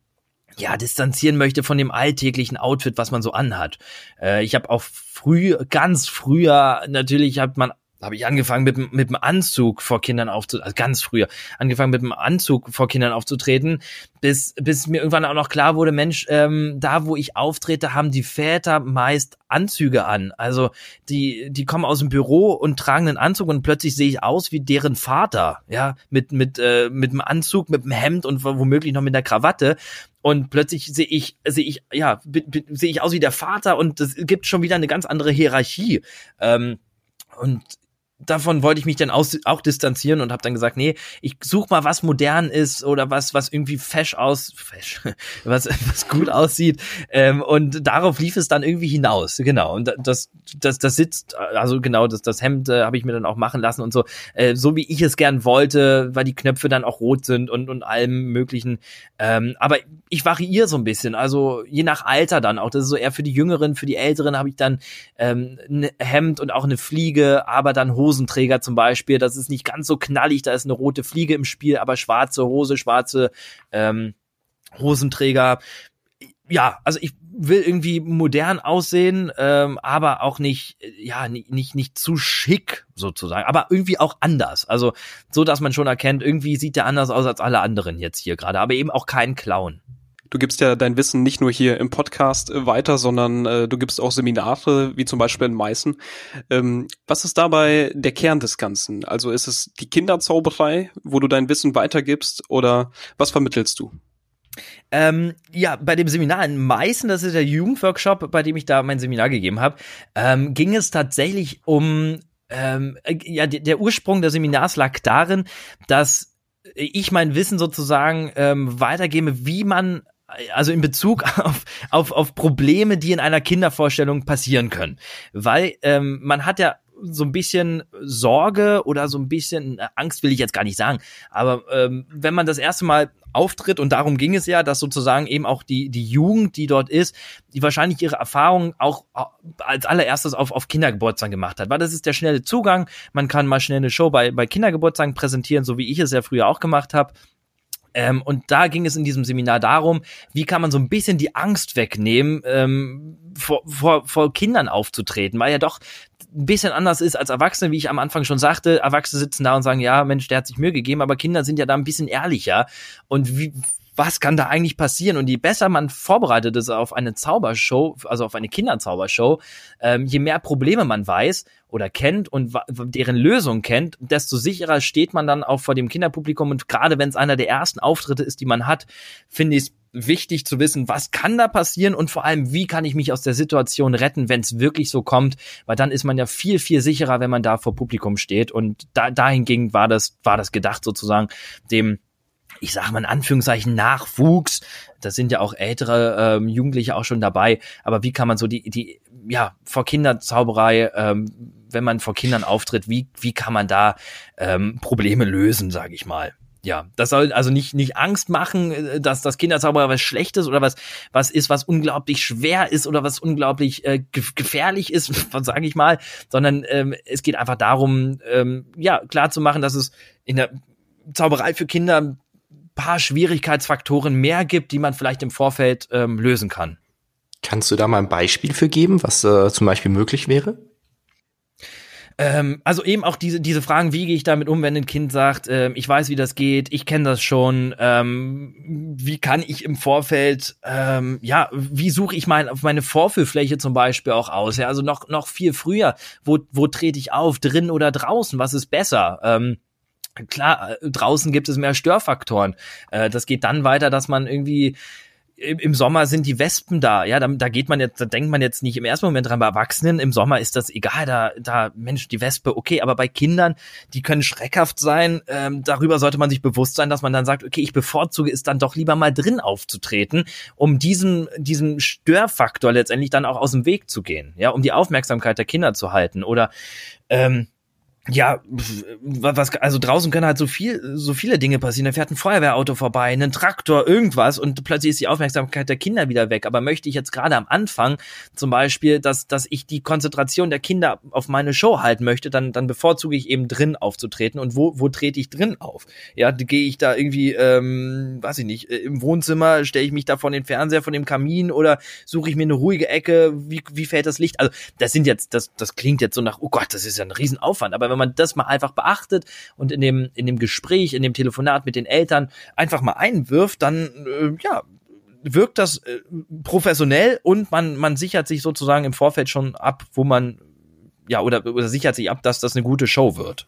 ja, distanzieren möchte von dem alltäglichen Outfit, was man so anhat. Äh, ich habe auch früh, ganz früher, natürlich hat man habe ich angefangen mit, mit dem Anzug vor Kindern aufzutreten, also ganz früher, angefangen mit dem Anzug vor Kindern aufzutreten, bis, bis mir irgendwann auch noch klar wurde, Mensch, ähm, da wo ich auftrete, haben die Väter meist Anzüge an. Also die, die kommen aus dem Büro und tragen einen Anzug und plötzlich sehe ich aus wie deren Vater, ja, mit, mit, äh, mit dem Anzug, mit dem Hemd und womöglich noch mit der Krawatte und plötzlich sehe ich sehe ich ja sehe ich aus wie der Vater und es gibt schon wieder eine ganz andere Hierarchie. Ähm, und davon wollte ich mich dann aus, auch distanzieren und habe dann gesagt, nee, ich suche mal was modern ist oder was was irgendwie fesch aus fesch, [laughs] was was gut aussieht. Ähm, und darauf lief es dann irgendwie hinaus genau. Und das das das sitzt also genau das das Hemd äh, habe ich mir dann auch machen lassen und so. Äh, so wie ich es gern wollte weil die Knöpfe dann auch rot sind und und allem möglichen. Ähm, aber ich variiere so ein bisschen also je nach Alter dann auch. Das ist so eher für die Jüngeren für die Älteren habe ich dann ähm, ein Hemd und auch eine Fliege aber dann Hose Hosenträger zum Beispiel. Das ist nicht ganz so knallig, da ist eine rote Fliege im Spiel, aber schwarze Hose, schwarze ähm, Hosenträger. Ja, also ich will irgendwie modern aussehen, ähm, aber auch nicht, ja, nicht, nicht, nicht zu schick sozusagen, aber irgendwie auch anders. Also so, dass man schon erkennt, irgendwie sieht der anders aus als alle anderen jetzt hier gerade, aber eben auch kein Clown. Du gibst ja dein Wissen nicht nur hier im Podcast äh, weiter, sondern äh, du gibst auch Seminare, wie zum Beispiel in Meißen. Ähm, was ist dabei der Kern des Ganzen? Also ist es die Kinderzauberei, wo du dein Wissen weitergibst oder was vermittelst du? Ähm, ja, bei dem Seminar in Meißen, das ist der Jugendworkshop, bei dem ich da mein Seminar gegeben habe, ähm, ging es tatsächlich um ähm, äh, ja, der Ursprung des Seminars lag darin, dass ich mein Wissen sozusagen ähm, weitergebe, wie man also in Bezug [laughs] auf, auf, auf Probleme, die in einer Kindervorstellung passieren können. Weil ähm, man hat ja so ein bisschen Sorge oder so ein bisschen äh, Angst will ich jetzt gar nicht sagen, aber ähm, wenn man das erste Mal auftritt und darum ging es ja, dass sozusagen eben auch die die Jugend, die dort ist, die wahrscheinlich ihre Erfahrungen auch als allererstes auf auf Kindergeburtstagen gemacht hat, weil das ist der schnelle Zugang, man kann mal schnell eine Show bei bei Kindergeburtstagen präsentieren, so wie ich es ja früher auch gemacht habe ähm, und da ging es in diesem Seminar darum, wie kann man so ein bisschen die Angst wegnehmen, ähm, vor, vor, vor Kindern aufzutreten, weil ja doch ein bisschen anders ist als Erwachsene, wie ich am Anfang schon sagte. Erwachsene sitzen da und sagen, ja, Mensch, der hat sich Mühe gegeben, aber Kinder sind ja da ein bisschen ehrlicher. Und wie, was kann da eigentlich passieren? Und je besser man vorbereitet ist auf eine Zaubershow, also auf eine Kinderzaubershow, ähm, je mehr Probleme man weiß oder kennt und deren Lösung kennt, desto sicherer steht man dann auch vor dem Kinderpublikum. Und gerade wenn es einer der ersten Auftritte ist, die man hat, finde ich es wichtig zu wissen, was kann da passieren und vor allem, wie kann ich mich aus der Situation retten, wenn es wirklich so kommt, weil dann ist man ja viel, viel sicherer, wenn man da vor Publikum steht. Und da, dahingegen war das, war das gedacht sozusagen, dem ich sage mal in Anführungszeichen Nachwuchs, da sind ja auch ältere ähm, Jugendliche auch schon dabei, aber wie kann man so die, die ja, vor Kinderzauberei, ähm, wenn man vor Kindern auftritt, wie, wie kann man da ähm, Probleme lösen, sage ich mal. Ja, das soll also nicht nicht Angst machen, äh, dass das Kinderzauberer was Schlechtes oder was was ist, was unglaublich schwer ist oder was unglaublich äh, gefährlich ist, [laughs] sage ich mal, sondern ähm, es geht einfach darum, ähm, ja klar zu machen, dass es in der Zauberei für Kinder paar Schwierigkeitsfaktoren mehr gibt, die man vielleicht im Vorfeld ähm, lösen kann. Kannst du da mal ein Beispiel für geben, was äh, zum Beispiel möglich wäre? Ähm, also eben auch diese, diese Fragen, wie gehe ich damit um, wenn ein Kind sagt, äh, ich weiß, wie das geht, ich kenne das schon, ähm, wie kann ich im Vorfeld, ähm, ja, wie suche ich mein, meine Vorführfläche zum Beispiel auch aus? Ja, also noch, noch viel früher, wo, wo trete ich auf, drin oder draußen, was ist besser? Ähm, Klar, äh, draußen gibt es mehr Störfaktoren. Äh, das geht dann weiter, dass man irgendwie im Sommer sind die Wespen da, ja, da, da geht man jetzt, da denkt man jetzt nicht im ersten Moment dran, bei Erwachsenen, im Sommer ist das egal, da, da, Mensch, die Wespe, okay, aber bei Kindern, die können schreckhaft sein, ähm, darüber sollte man sich bewusst sein, dass man dann sagt, okay, ich bevorzuge es dann doch lieber mal drin aufzutreten, um diesem, diesem Störfaktor letztendlich dann auch aus dem Weg zu gehen, ja, um die Aufmerksamkeit der Kinder zu halten. Oder, ähm, ja, was, also draußen können halt so viel, so viele Dinge passieren. Da fährt ein Feuerwehrauto vorbei, ein Traktor, irgendwas und plötzlich ist die Aufmerksamkeit der Kinder wieder weg. Aber möchte ich jetzt gerade am Anfang zum Beispiel, dass, dass ich die Konzentration der Kinder auf meine Show halten möchte, dann, dann bevorzuge ich eben drin aufzutreten. Und wo, wo trete ich drin auf? Ja, gehe ich da irgendwie, ähm, weiß ich nicht, im Wohnzimmer, stelle ich mich da vor den Fernseher, von dem Kamin oder suche ich mir eine ruhige Ecke? Wie, wie fällt das Licht? Also, das sind jetzt, das, das klingt jetzt so nach, oh Gott, das ist ja ein Riesenaufwand. Aber wenn man das mal einfach beachtet und in dem, in dem Gespräch, in dem Telefonat mit den Eltern einfach mal einwirft, dann, äh, ja, wirkt das äh, professionell und man, man sichert sich sozusagen im Vorfeld schon ab, wo man, ja, oder, oder sichert sich ab, dass das eine gute Show wird.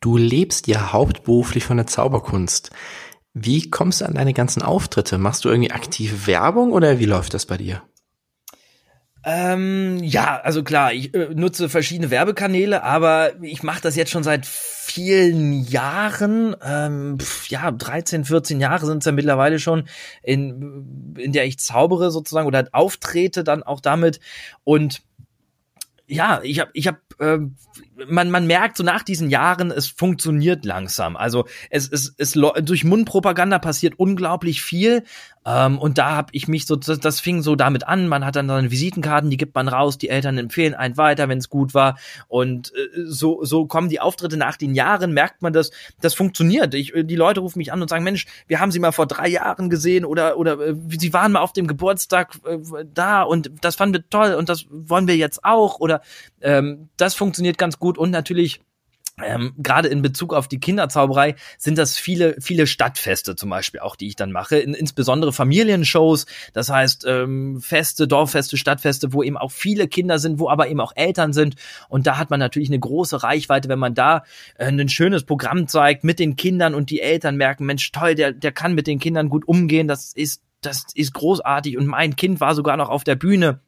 Du lebst ja hauptberuflich von der Zauberkunst. Wie kommst du an deine ganzen Auftritte? Machst du irgendwie aktive Werbung oder wie läuft das bei dir? Ähm, ja, also klar, ich äh, nutze verschiedene Werbekanäle, aber ich mache das jetzt schon seit vielen Jahren, ähm, pf, ja, 13, 14 Jahre sind es ja mittlerweile schon, in, in der ich zaubere sozusagen oder auftrete dann auch damit. Und ja, ich habe, ich habe, äh, man, man merkt so nach diesen Jahren, es funktioniert langsam. Also es, es, es durch Mundpropaganda passiert unglaublich viel. Ähm, und da habe ich mich so, das, das fing so damit an. Man hat dann seine Visitenkarten, die gibt man raus, die Eltern empfehlen einen weiter, wenn es gut war. Und äh, so, so kommen die Auftritte nach den Jahren, merkt man, dass das funktioniert. Ich, die Leute rufen mich an und sagen, Mensch, wir haben sie mal vor drei Jahren gesehen oder, oder äh, sie waren mal auf dem Geburtstag äh, da und das fanden wir toll und das wollen wir jetzt auch. Oder ähm, das funktioniert ganz gut und natürlich ähm, gerade in Bezug auf die Kinderzauberei sind das viele, viele Stadtfeste zum Beispiel auch, die ich dann mache, in, insbesondere Familienshows, das heißt ähm, Feste, Dorffeste, Stadtfeste, wo eben auch viele Kinder sind, wo aber eben auch Eltern sind. Und da hat man natürlich eine große Reichweite, wenn man da äh, ein schönes Programm zeigt mit den Kindern und die Eltern merken, Mensch, toll, der, der kann mit den Kindern gut umgehen, das ist, das ist großartig. Und mein Kind war sogar noch auf der Bühne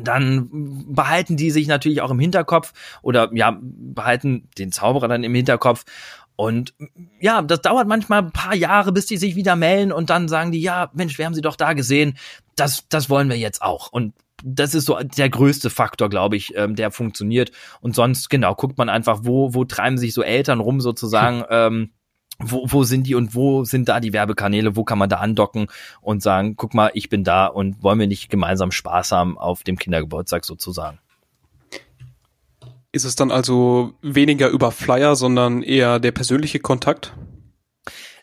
dann behalten die sich natürlich auch im Hinterkopf oder ja, behalten den Zauberer dann im Hinterkopf. Und ja, das dauert manchmal ein paar Jahre, bis die sich wieder melden und dann sagen die, ja, Mensch, wir haben sie doch da gesehen. Das, das wollen wir jetzt auch. Und das ist so der größte Faktor, glaube ich, ähm, der funktioniert. Und sonst, genau, guckt man einfach, wo, wo treiben sich so Eltern rum sozusagen. [laughs] ähm, wo, wo sind die und wo sind da die Werbekanäle, wo kann man da andocken und sagen, guck mal, ich bin da und wollen wir nicht gemeinsam Spaß haben auf dem Kindergeburtstag sozusagen. Ist es dann also weniger über Flyer, sondern eher der persönliche Kontakt?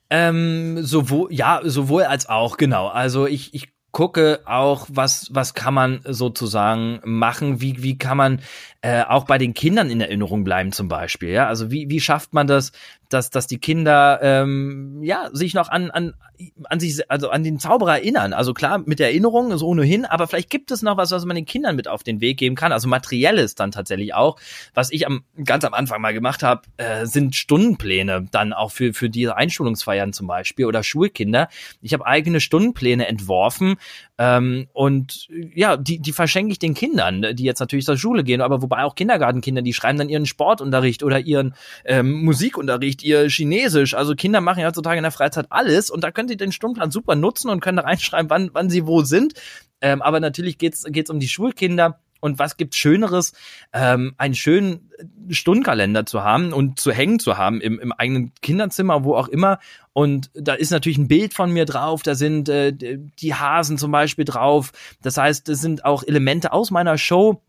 Ähm, sowohl, ja, sowohl als auch, genau. Also ich, ich gucke auch, was, was kann man sozusagen machen, wie, wie kann man äh, auch bei den Kindern in Erinnerung bleiben zum Beispiel, ja, also wie, wie schafft man das, dass, dass die Kinder ähm, ja sich noch an, an, an sich, also an den Zauberer erinnern. Also klar, mit der Erinnerung ist ohnehin, aber vielleicht gibt es noch was, was man den Kindern mit auf den Weg geben kann. Also materielles dann tatsächlich auch. Was ich am ganz am Anfang mal gemacht habe, äh, sind Stundenpläne dann auch für, für diese Einschulungsfeiern zum Beispiel oder Schulkinder. Ich habe eigene Stundenpläne entworfen ähm, und ja, die, die verschenke ich den Kindern, die jetzt natürlich zur Schule gehen, aber wobei auch Kindergartenkinder, die schreiben dann ihren Sportunterricht oder ihren ähm, Musikunterricht, ihr Chinesisch. Also Kinder machen ja heutzutage in der Freizeit alles und da können sie den Stundenplan super nutzen und können da reinschreiben, wann, wann sie wo sind. Ähm, aber natürlich geht's geht's um die Schulkinder. Und was gibt's Schöneres, ähm, einen schönen Stundenkalender zu haben und zu hängen zu haben im, im eigenen Kinderzimmer, wo auch immer. Und da ist natürlich ein Bild von mir drauf, da sind äh, die Hasen zum Beispiel drauf. Das heißt, es sind auch Elemente aus meiner Show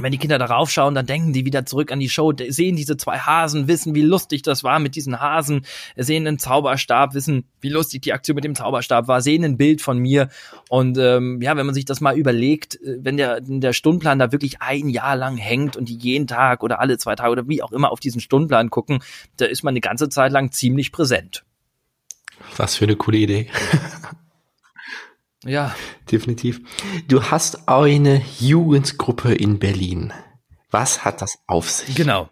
wenn die Kinder darauf schauen, dann denken die wieder zurück an die Show, sehen diese zwei Hasen, wissen, wie lustig das war mit diesen Hasen, sehen einen Zauberstab, wissen, wie lustig die Aktion mit dem Zauberstab war, sehen ein Bild von mir. Und ähm, ja, wenn man sich das mal überlegt, äh, wenn der, der Stundenplan da wirklich ein Jahr lang hängt und die jeden Tag oder alle zwei Tage oder wie auch immer auf diesen Stundenplan gucken, da ist man eine ganze Zeit lang ziemlich präsent. Was für eine coole Idee. [laughs] Ja. Definitiv. Du hast eine Jugendgruppe in Berlin. Was hat das auf sich? Genau.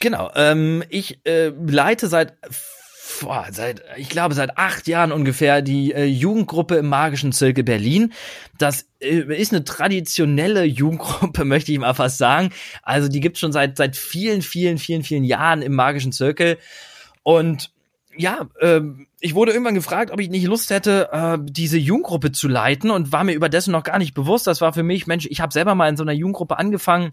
Genau. Ähm, ich äh, leite seit boah, seit, ich glaube, seit acht Jahren ungefähr die äh, Jugendgruppe im Magischen Zirkel Berlin. Das äh, ist eine traditionelle Jugendgruppe, [laughs] möchte ich mal fast sagen. Also die gibt's schon seit, seit vielen, vielen, vielen, vielen Jahren im Magischen Zirkel. Und ja, ähm, ich wurde irgendwann gefragt, ob ich nicht Lust hätte, äh, diese Jugendgruppe zu leiten und war mir über dessen noch gar nicht bewusst. Das war für mich, Mensch, ich habe selber mal in so einer Jugendgruppe angefangen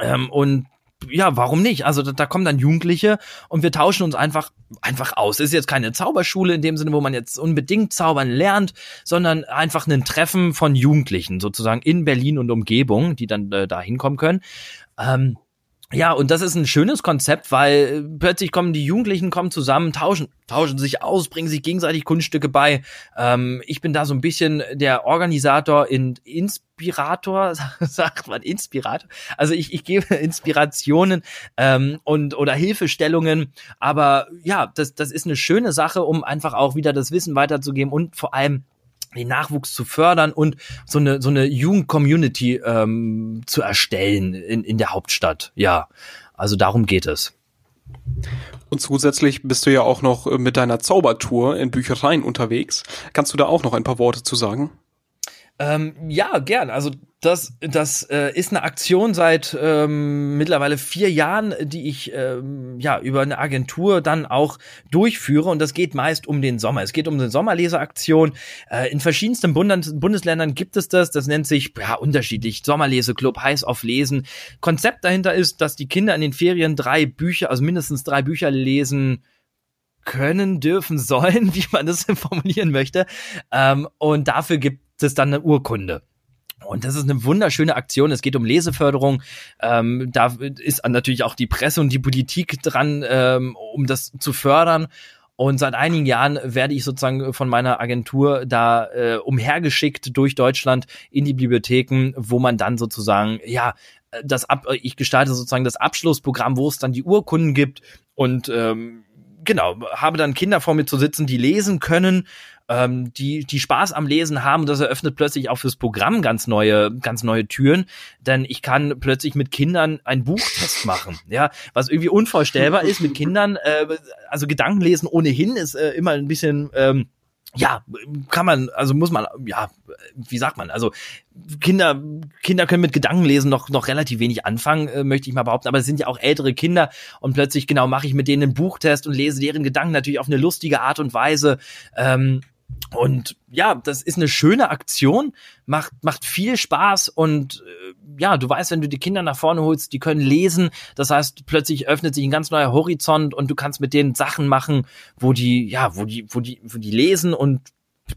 ähm, und ja, warum nicht? Also da, da kommen dann Jugendliche und wir tauschen uns einfach einfach aus. Es ist jetzt keine Zauberschule in dem Sinne, wo man jetzt unbedingt zaubern lernt, sondern einfach ein Treffen von Jugendlichen sozusagen in Berlin und Umgebung, die dann äh, da hinkommen können. Ähm, ja, und das ist ein schönes Konzept, weil plötzlich kommen die Jugendlichen kommen zusammen, tauschen, tauschen sich aus, bringen sich gegenseitig Kunststücke bei. Ähm, ich bin da so ein bisschen der Organisator in Inspirator, [laughs] sagt man Inspirator. Also ich, ich gebe [laughs] Inspirationen ähm, und oder Hilfestellungen. Aber ja, das, das ist eine schöne Sache, um einfach auch wieder das Wissen weiterzugeben und vor allem den Nachwuchs zu fördern und so eine so eine Jugend-Community ähm, zu erstellen in, in der Hauptstadt. Ja, also darum geht es. Und zusätzlich bist du ja auch noch mit deiner Zaubertour in Büchereien unterwegs. Kannst du da auch noch ein paar Worte zu sagen? Ähm, ja, gern. Also das, das äh, ist eine Aktion seit ähm, mittlerweile vier Jahren, die ich ähm, ja über eine Agentur dann auch durchführe und das geht meist um den Sommer. Es geht um eine Sommerleseaktion. Äh, in verschiedensten Bundes Bundesländern gibt es das. Das nennt sich ja unterschiedlich Sommerleseclub, heiß auf Lesen. Konzept dahinter ist, dass die Kinder in den Ferien drei Bücher, also mindestens drei Bücher lesen können, dürfen, sollen, [laughs] wie man das formulieren möchte. Ähm, und dafür gibt es dann eine Urkunde. Und das ist eine wunderschöne Aktion. Es geht um Leseförderung. Ähm, da ist natürlich auch die Presse und die Politik dran, ähm, um das zu fördern. Und seit einigen Jahren werde ich sozusagen von meiner Agentur da äh, umhergeschickt durch Deutschland in die Bibliotheken, wo man dann sozusagen, ja, das ab, ich gestalte sozusagen das Abschlussprogramm, wo es dann die Urkunden gibt und ähm, genau, habe dann Kinder vor mir zu sitzen, die lesen können ähm, die, die Spaß am Lesen haben. Das eröffnet plötzlich auch fürs Programm ganz neue, ganz neue Türen. Denn ich kann plötzlich mit Kindern einen Buchtest machen. Ja, was irgendwie unvorstellbar ist mit Kindern. Äh, also Gedankenlesen ohnehin ist äh, immer ein bisschen, ähm, ja, kann man, also muss man, ja, wie sagt man, also Kinder, Kinder können mit Gedankenlesen noch, noch relativ wenig anfangen, äh, möchte ich mal behaupten, aber es sind ja auch ältere Kinder und plötzlich, genau, mache ich mit denen einen Buchtest und lese deren Gedanken natürlich auf eine lustige Art und Weise. Ähm, und ja, das ist eine schöne Aktion, macht, macht viel Spaß und äh, ja, du weißt, wenn du die Kinder nach vorne holst, die können lesen. Das heißt, plötzlich öffnet sich ein ganz neuer Horizont und du kannst mit denen Sachen machen, wo die, ja, wo die, wo die, wo die lesen und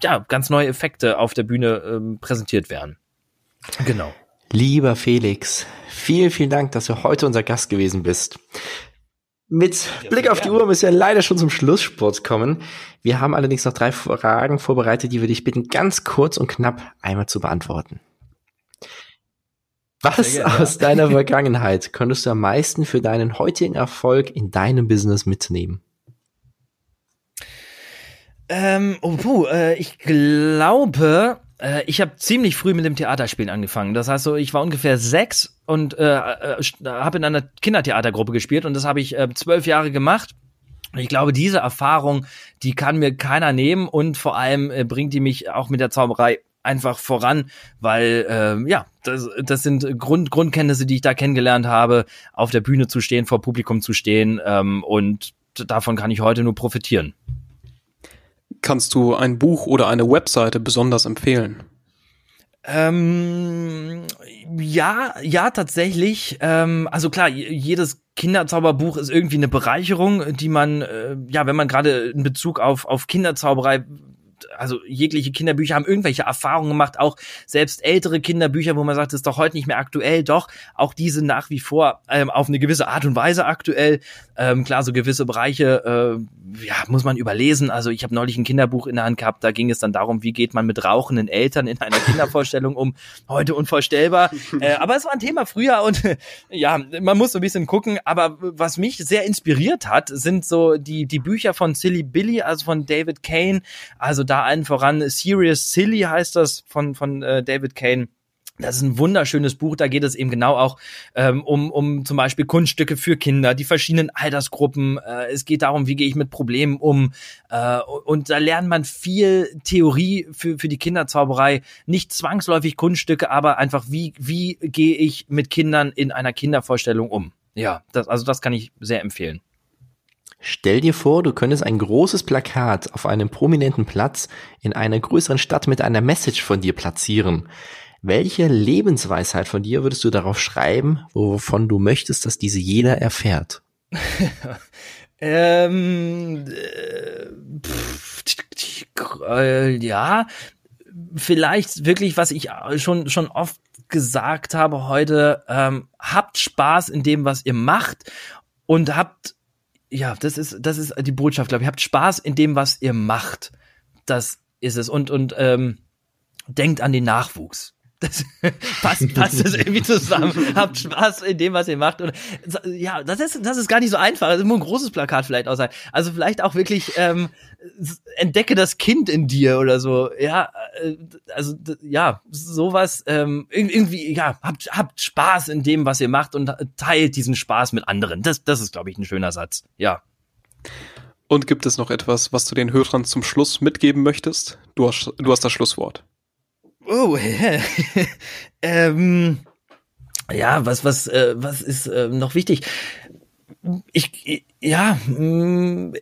ja, ganz neue Effekte auf der Bühne ähm, präsentiert werden. Genau. Lieber Felix, vielen, vielen Dank, dass du heute unser Gast gewesen bist. Mit Blick auf die Uhr müssen wir leider schon zum Schlusssport kommen. Wir haben allerdings noch drei Fragen vorbereitet, die wir dich bitten, ganz kurz und knapp einmal zu beantworten. Was gerne, aus ja. deiner [laughs] Vergangenheit könntest du am meisten für deinen heutigen Erfolg in deinem Business mitnehmen? Ähm, oh, puh, äh, ich glaube, äh, ich habe ziemlich früh mit dem Theaterspielen angefangen. Das heißt so, ich war ungefähr sechs und äh, äh, habe in einer Kindertheatergruppe gespielt und das habe ich äh, zwölf Jahre gemacht. Ich glaube, diese Erfahrung, die kann mir keiner nehmen und vor allem äh, bringt die mich auch mit der Zauberei einfach voran, weil äh, ja, das, das sind Grund, Grundkenntnisse, die ich da kennengelernt habe, auf der Bühne zu stehen, vor Publikum zu stehen ähm, und davon kann ich heute nur profitieren. Kannst du ein Buch oder eine Webseite besonders empfehlen? Ähm, ja, ja, tatsächlich. Ähm, also klar, jedes Kinderzauberbuch ist irgendwie eine Bereicherung, die man, äh, ja, wenn man gerade in Bezug auf, auf Kinderzauberei also jegliche Kinderbücher haben irgendwelche Erfahrungen gemacht, auch selbst ältere Kinderbücher, wo man sagt, das ist doch heute nicht mehr aktuell, doch auch diese nach wie vor ähm, auf eine gewisse Art und Weise aktuell. Ähm, klar, so gewisse Bereiche, äh, ja, muss man überlesen. Also ich habe neulich ein Kinderbuch in der Hand gehabt, da ging es dann darum, wie geht man mit rauchenden Eltern in einer Kindervorstellung um. Heute unvorstellbar. [laughs] äh, aber es war ein Thema früher und [laughs] ja, man muss so ein bisschen gucken. Aber was mich sehr inspiriert hat, sind so die, die Bücher von Silly Billy, also von David Kane. Also da allen voran Serious Silly heißt das von, von äh, David Kane. Das ist ein wunderschönes Buch, da geht es eben genau auch ähm, um, um zum Beispiel Kunststücke für Kinder, die verschiedenen Altersgruppen. Äh, es geht darum, wie gehe ich mit Problemen um. Äh, und da lernt man viel Theorie für, für die Kinderzauberei. Nicht zwangsläufig Kunststücke, aber einfach, wie, wie gehe ich mit Kindern in einer Kindervorstellung um. Ja, das, also das kann ich sehr empfehlen. Stell dir vor, du könntest ein großes Plakat auf einem prominenten Platz in einer größeren Stadt mit einer Message von dir platzieren. Welche Lebensweisheit von dir würdest du darauf schreiben, wovon du möchtest, dass diese jeder erfährt? [laughs] ähm, äh, ja, vielleicht wirklich, was ich schon schon oft gesagt habe heute, ähm, habt Spaß in dem, was ihr macht und habt, ja, das ist, das ist die Botschaft, glaube ich, habt Spaß in dem, was ihr macht. Das ist es. Und, und ähm, denkt an den Nachwuchs. Das [laughs] passt, passt das irgendwie zusammen. [laughs] Habt Spaß in dem, was ihr macht. Und ja, das ist, das ist gar nicht so einfach. Das ist nur ein großes Plakat vielleicht auch sein. Also vielleicht auch wirklich ähm, entdecke das Kind in dir oder so. Ja, äh, also ja, sowas. Ähm, irgendwie, ja, habt, habt Spaß in dem, was ihr macht und teilt diesen Spaß mit anderen. Das, das ist, glaube ich, ein schöner Satz. Ja. Und gibt es noch etwas, was du den Hörern zum Schluss mitgeben möchtest? Du hast, du hast das Schlusswort. Oh, [laughs] ähm, ja, was, was, äh, was ist äh, noch wichtig? Ich, ja, mh, mm,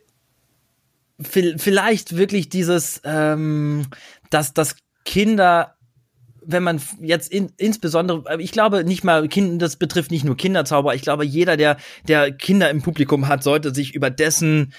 vielleicht wirklich dieses, ähm, dass, dass Kinder wenn man jetzt in, insbesondere, ich glaube nicht mal Kind, das betrifft nicht nur Kinderzauber, ich glaube jeder, der der Kinder im Publikum hat, sollte sich über dessen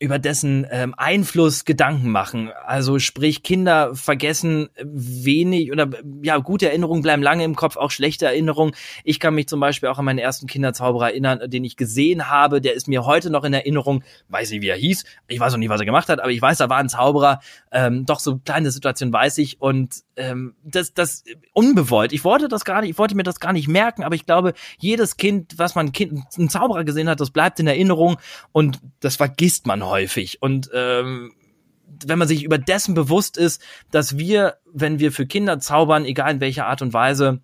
über dessen ähm, Einfluss Gedanken machen. Also sprich, Kinder vergessen wenig oder ja, gute Erinnerungen bleiben lange im Kopf, auch schlechte Erinnerungen. Ich kann mich zum Beispiel auch an meinen ersten Kinderzauberer erinnern, den ich gesehen habe. Der ist mir heute noch in Erinnerung. Weiß nicht, wie er hieß. Ich weiß auch nicht, was er gemacht hat, aber ich weiß, da war ein Zauberer. Ähm, doch so kleine Situation weiß ich und ähm, das, das unbewollt. Ich wollte das gar nicht, ich wollte mir das gar nicht merken, aber ich glaube, jedes Kind, was man kind, einen Zauberer gesehen hat, das bleibt in Erinnerung und das vergisst man häufig. Und ähm, wenn man sich über dessen bewusst ist, dass wir, wenn wir für Kinder zaubern, egal in welcher Art und Weise,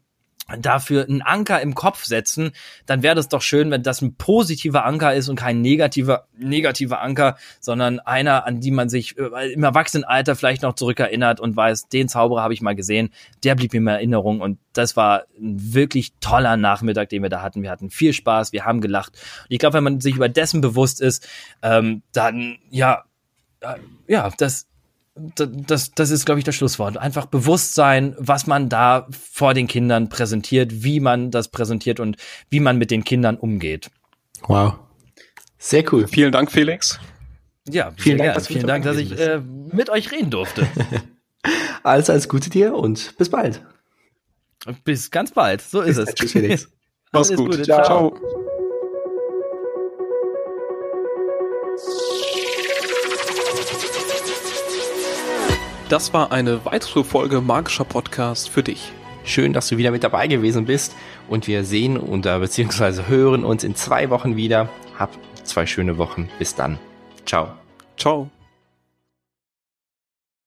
dafür einen Anker im Kopf setzen, dann wäre das doch schön, wenn das ein positiver Anker ist und kein negativer negativer Anker, sondern einer, an die man sich äh, im Erwachsenenalter vielleicht noch zurückerinnert und weiß, den Zauberer habe ich mal gesehen, der blieb mir in Erinnerung und das war ein wirklich toller Nachmittag, den wir da hatten. Wir hatten viel Spaß, wir haben gelacht. Und ich glaube, wenn man sich über dessen bewusst ist, ähm, dann ja, äh, ja, das das, das ist, glaube ich, das Schlusswort. Einfach Bewusstsein, was man da vor den Kindern präsentiert, wie man das präsentiert und wie man mit den Kindern umgeht. Wow. Sehr cool. Vielen Dank, Felix. Ja, vielen Dank, dass, vielen Dank, dass ich äh, mit euch reden durfte. [laughs] alles, alles Gute dir und bis bald. Bis ganz bald. So ist bis es. Tschüss, Felix. [laughs] Mach's gut. Gute. Ciao. Ciao. Das war eine weitere Folge Magischer Podcast für dich. Schön, dass du wieder mit dabei gewesen bist und wir sehen oder beziehungsweise hören uns in zwei Wochen wieder. Hab zwei schöne Wochen. Bis dann. Ciao. Ciao.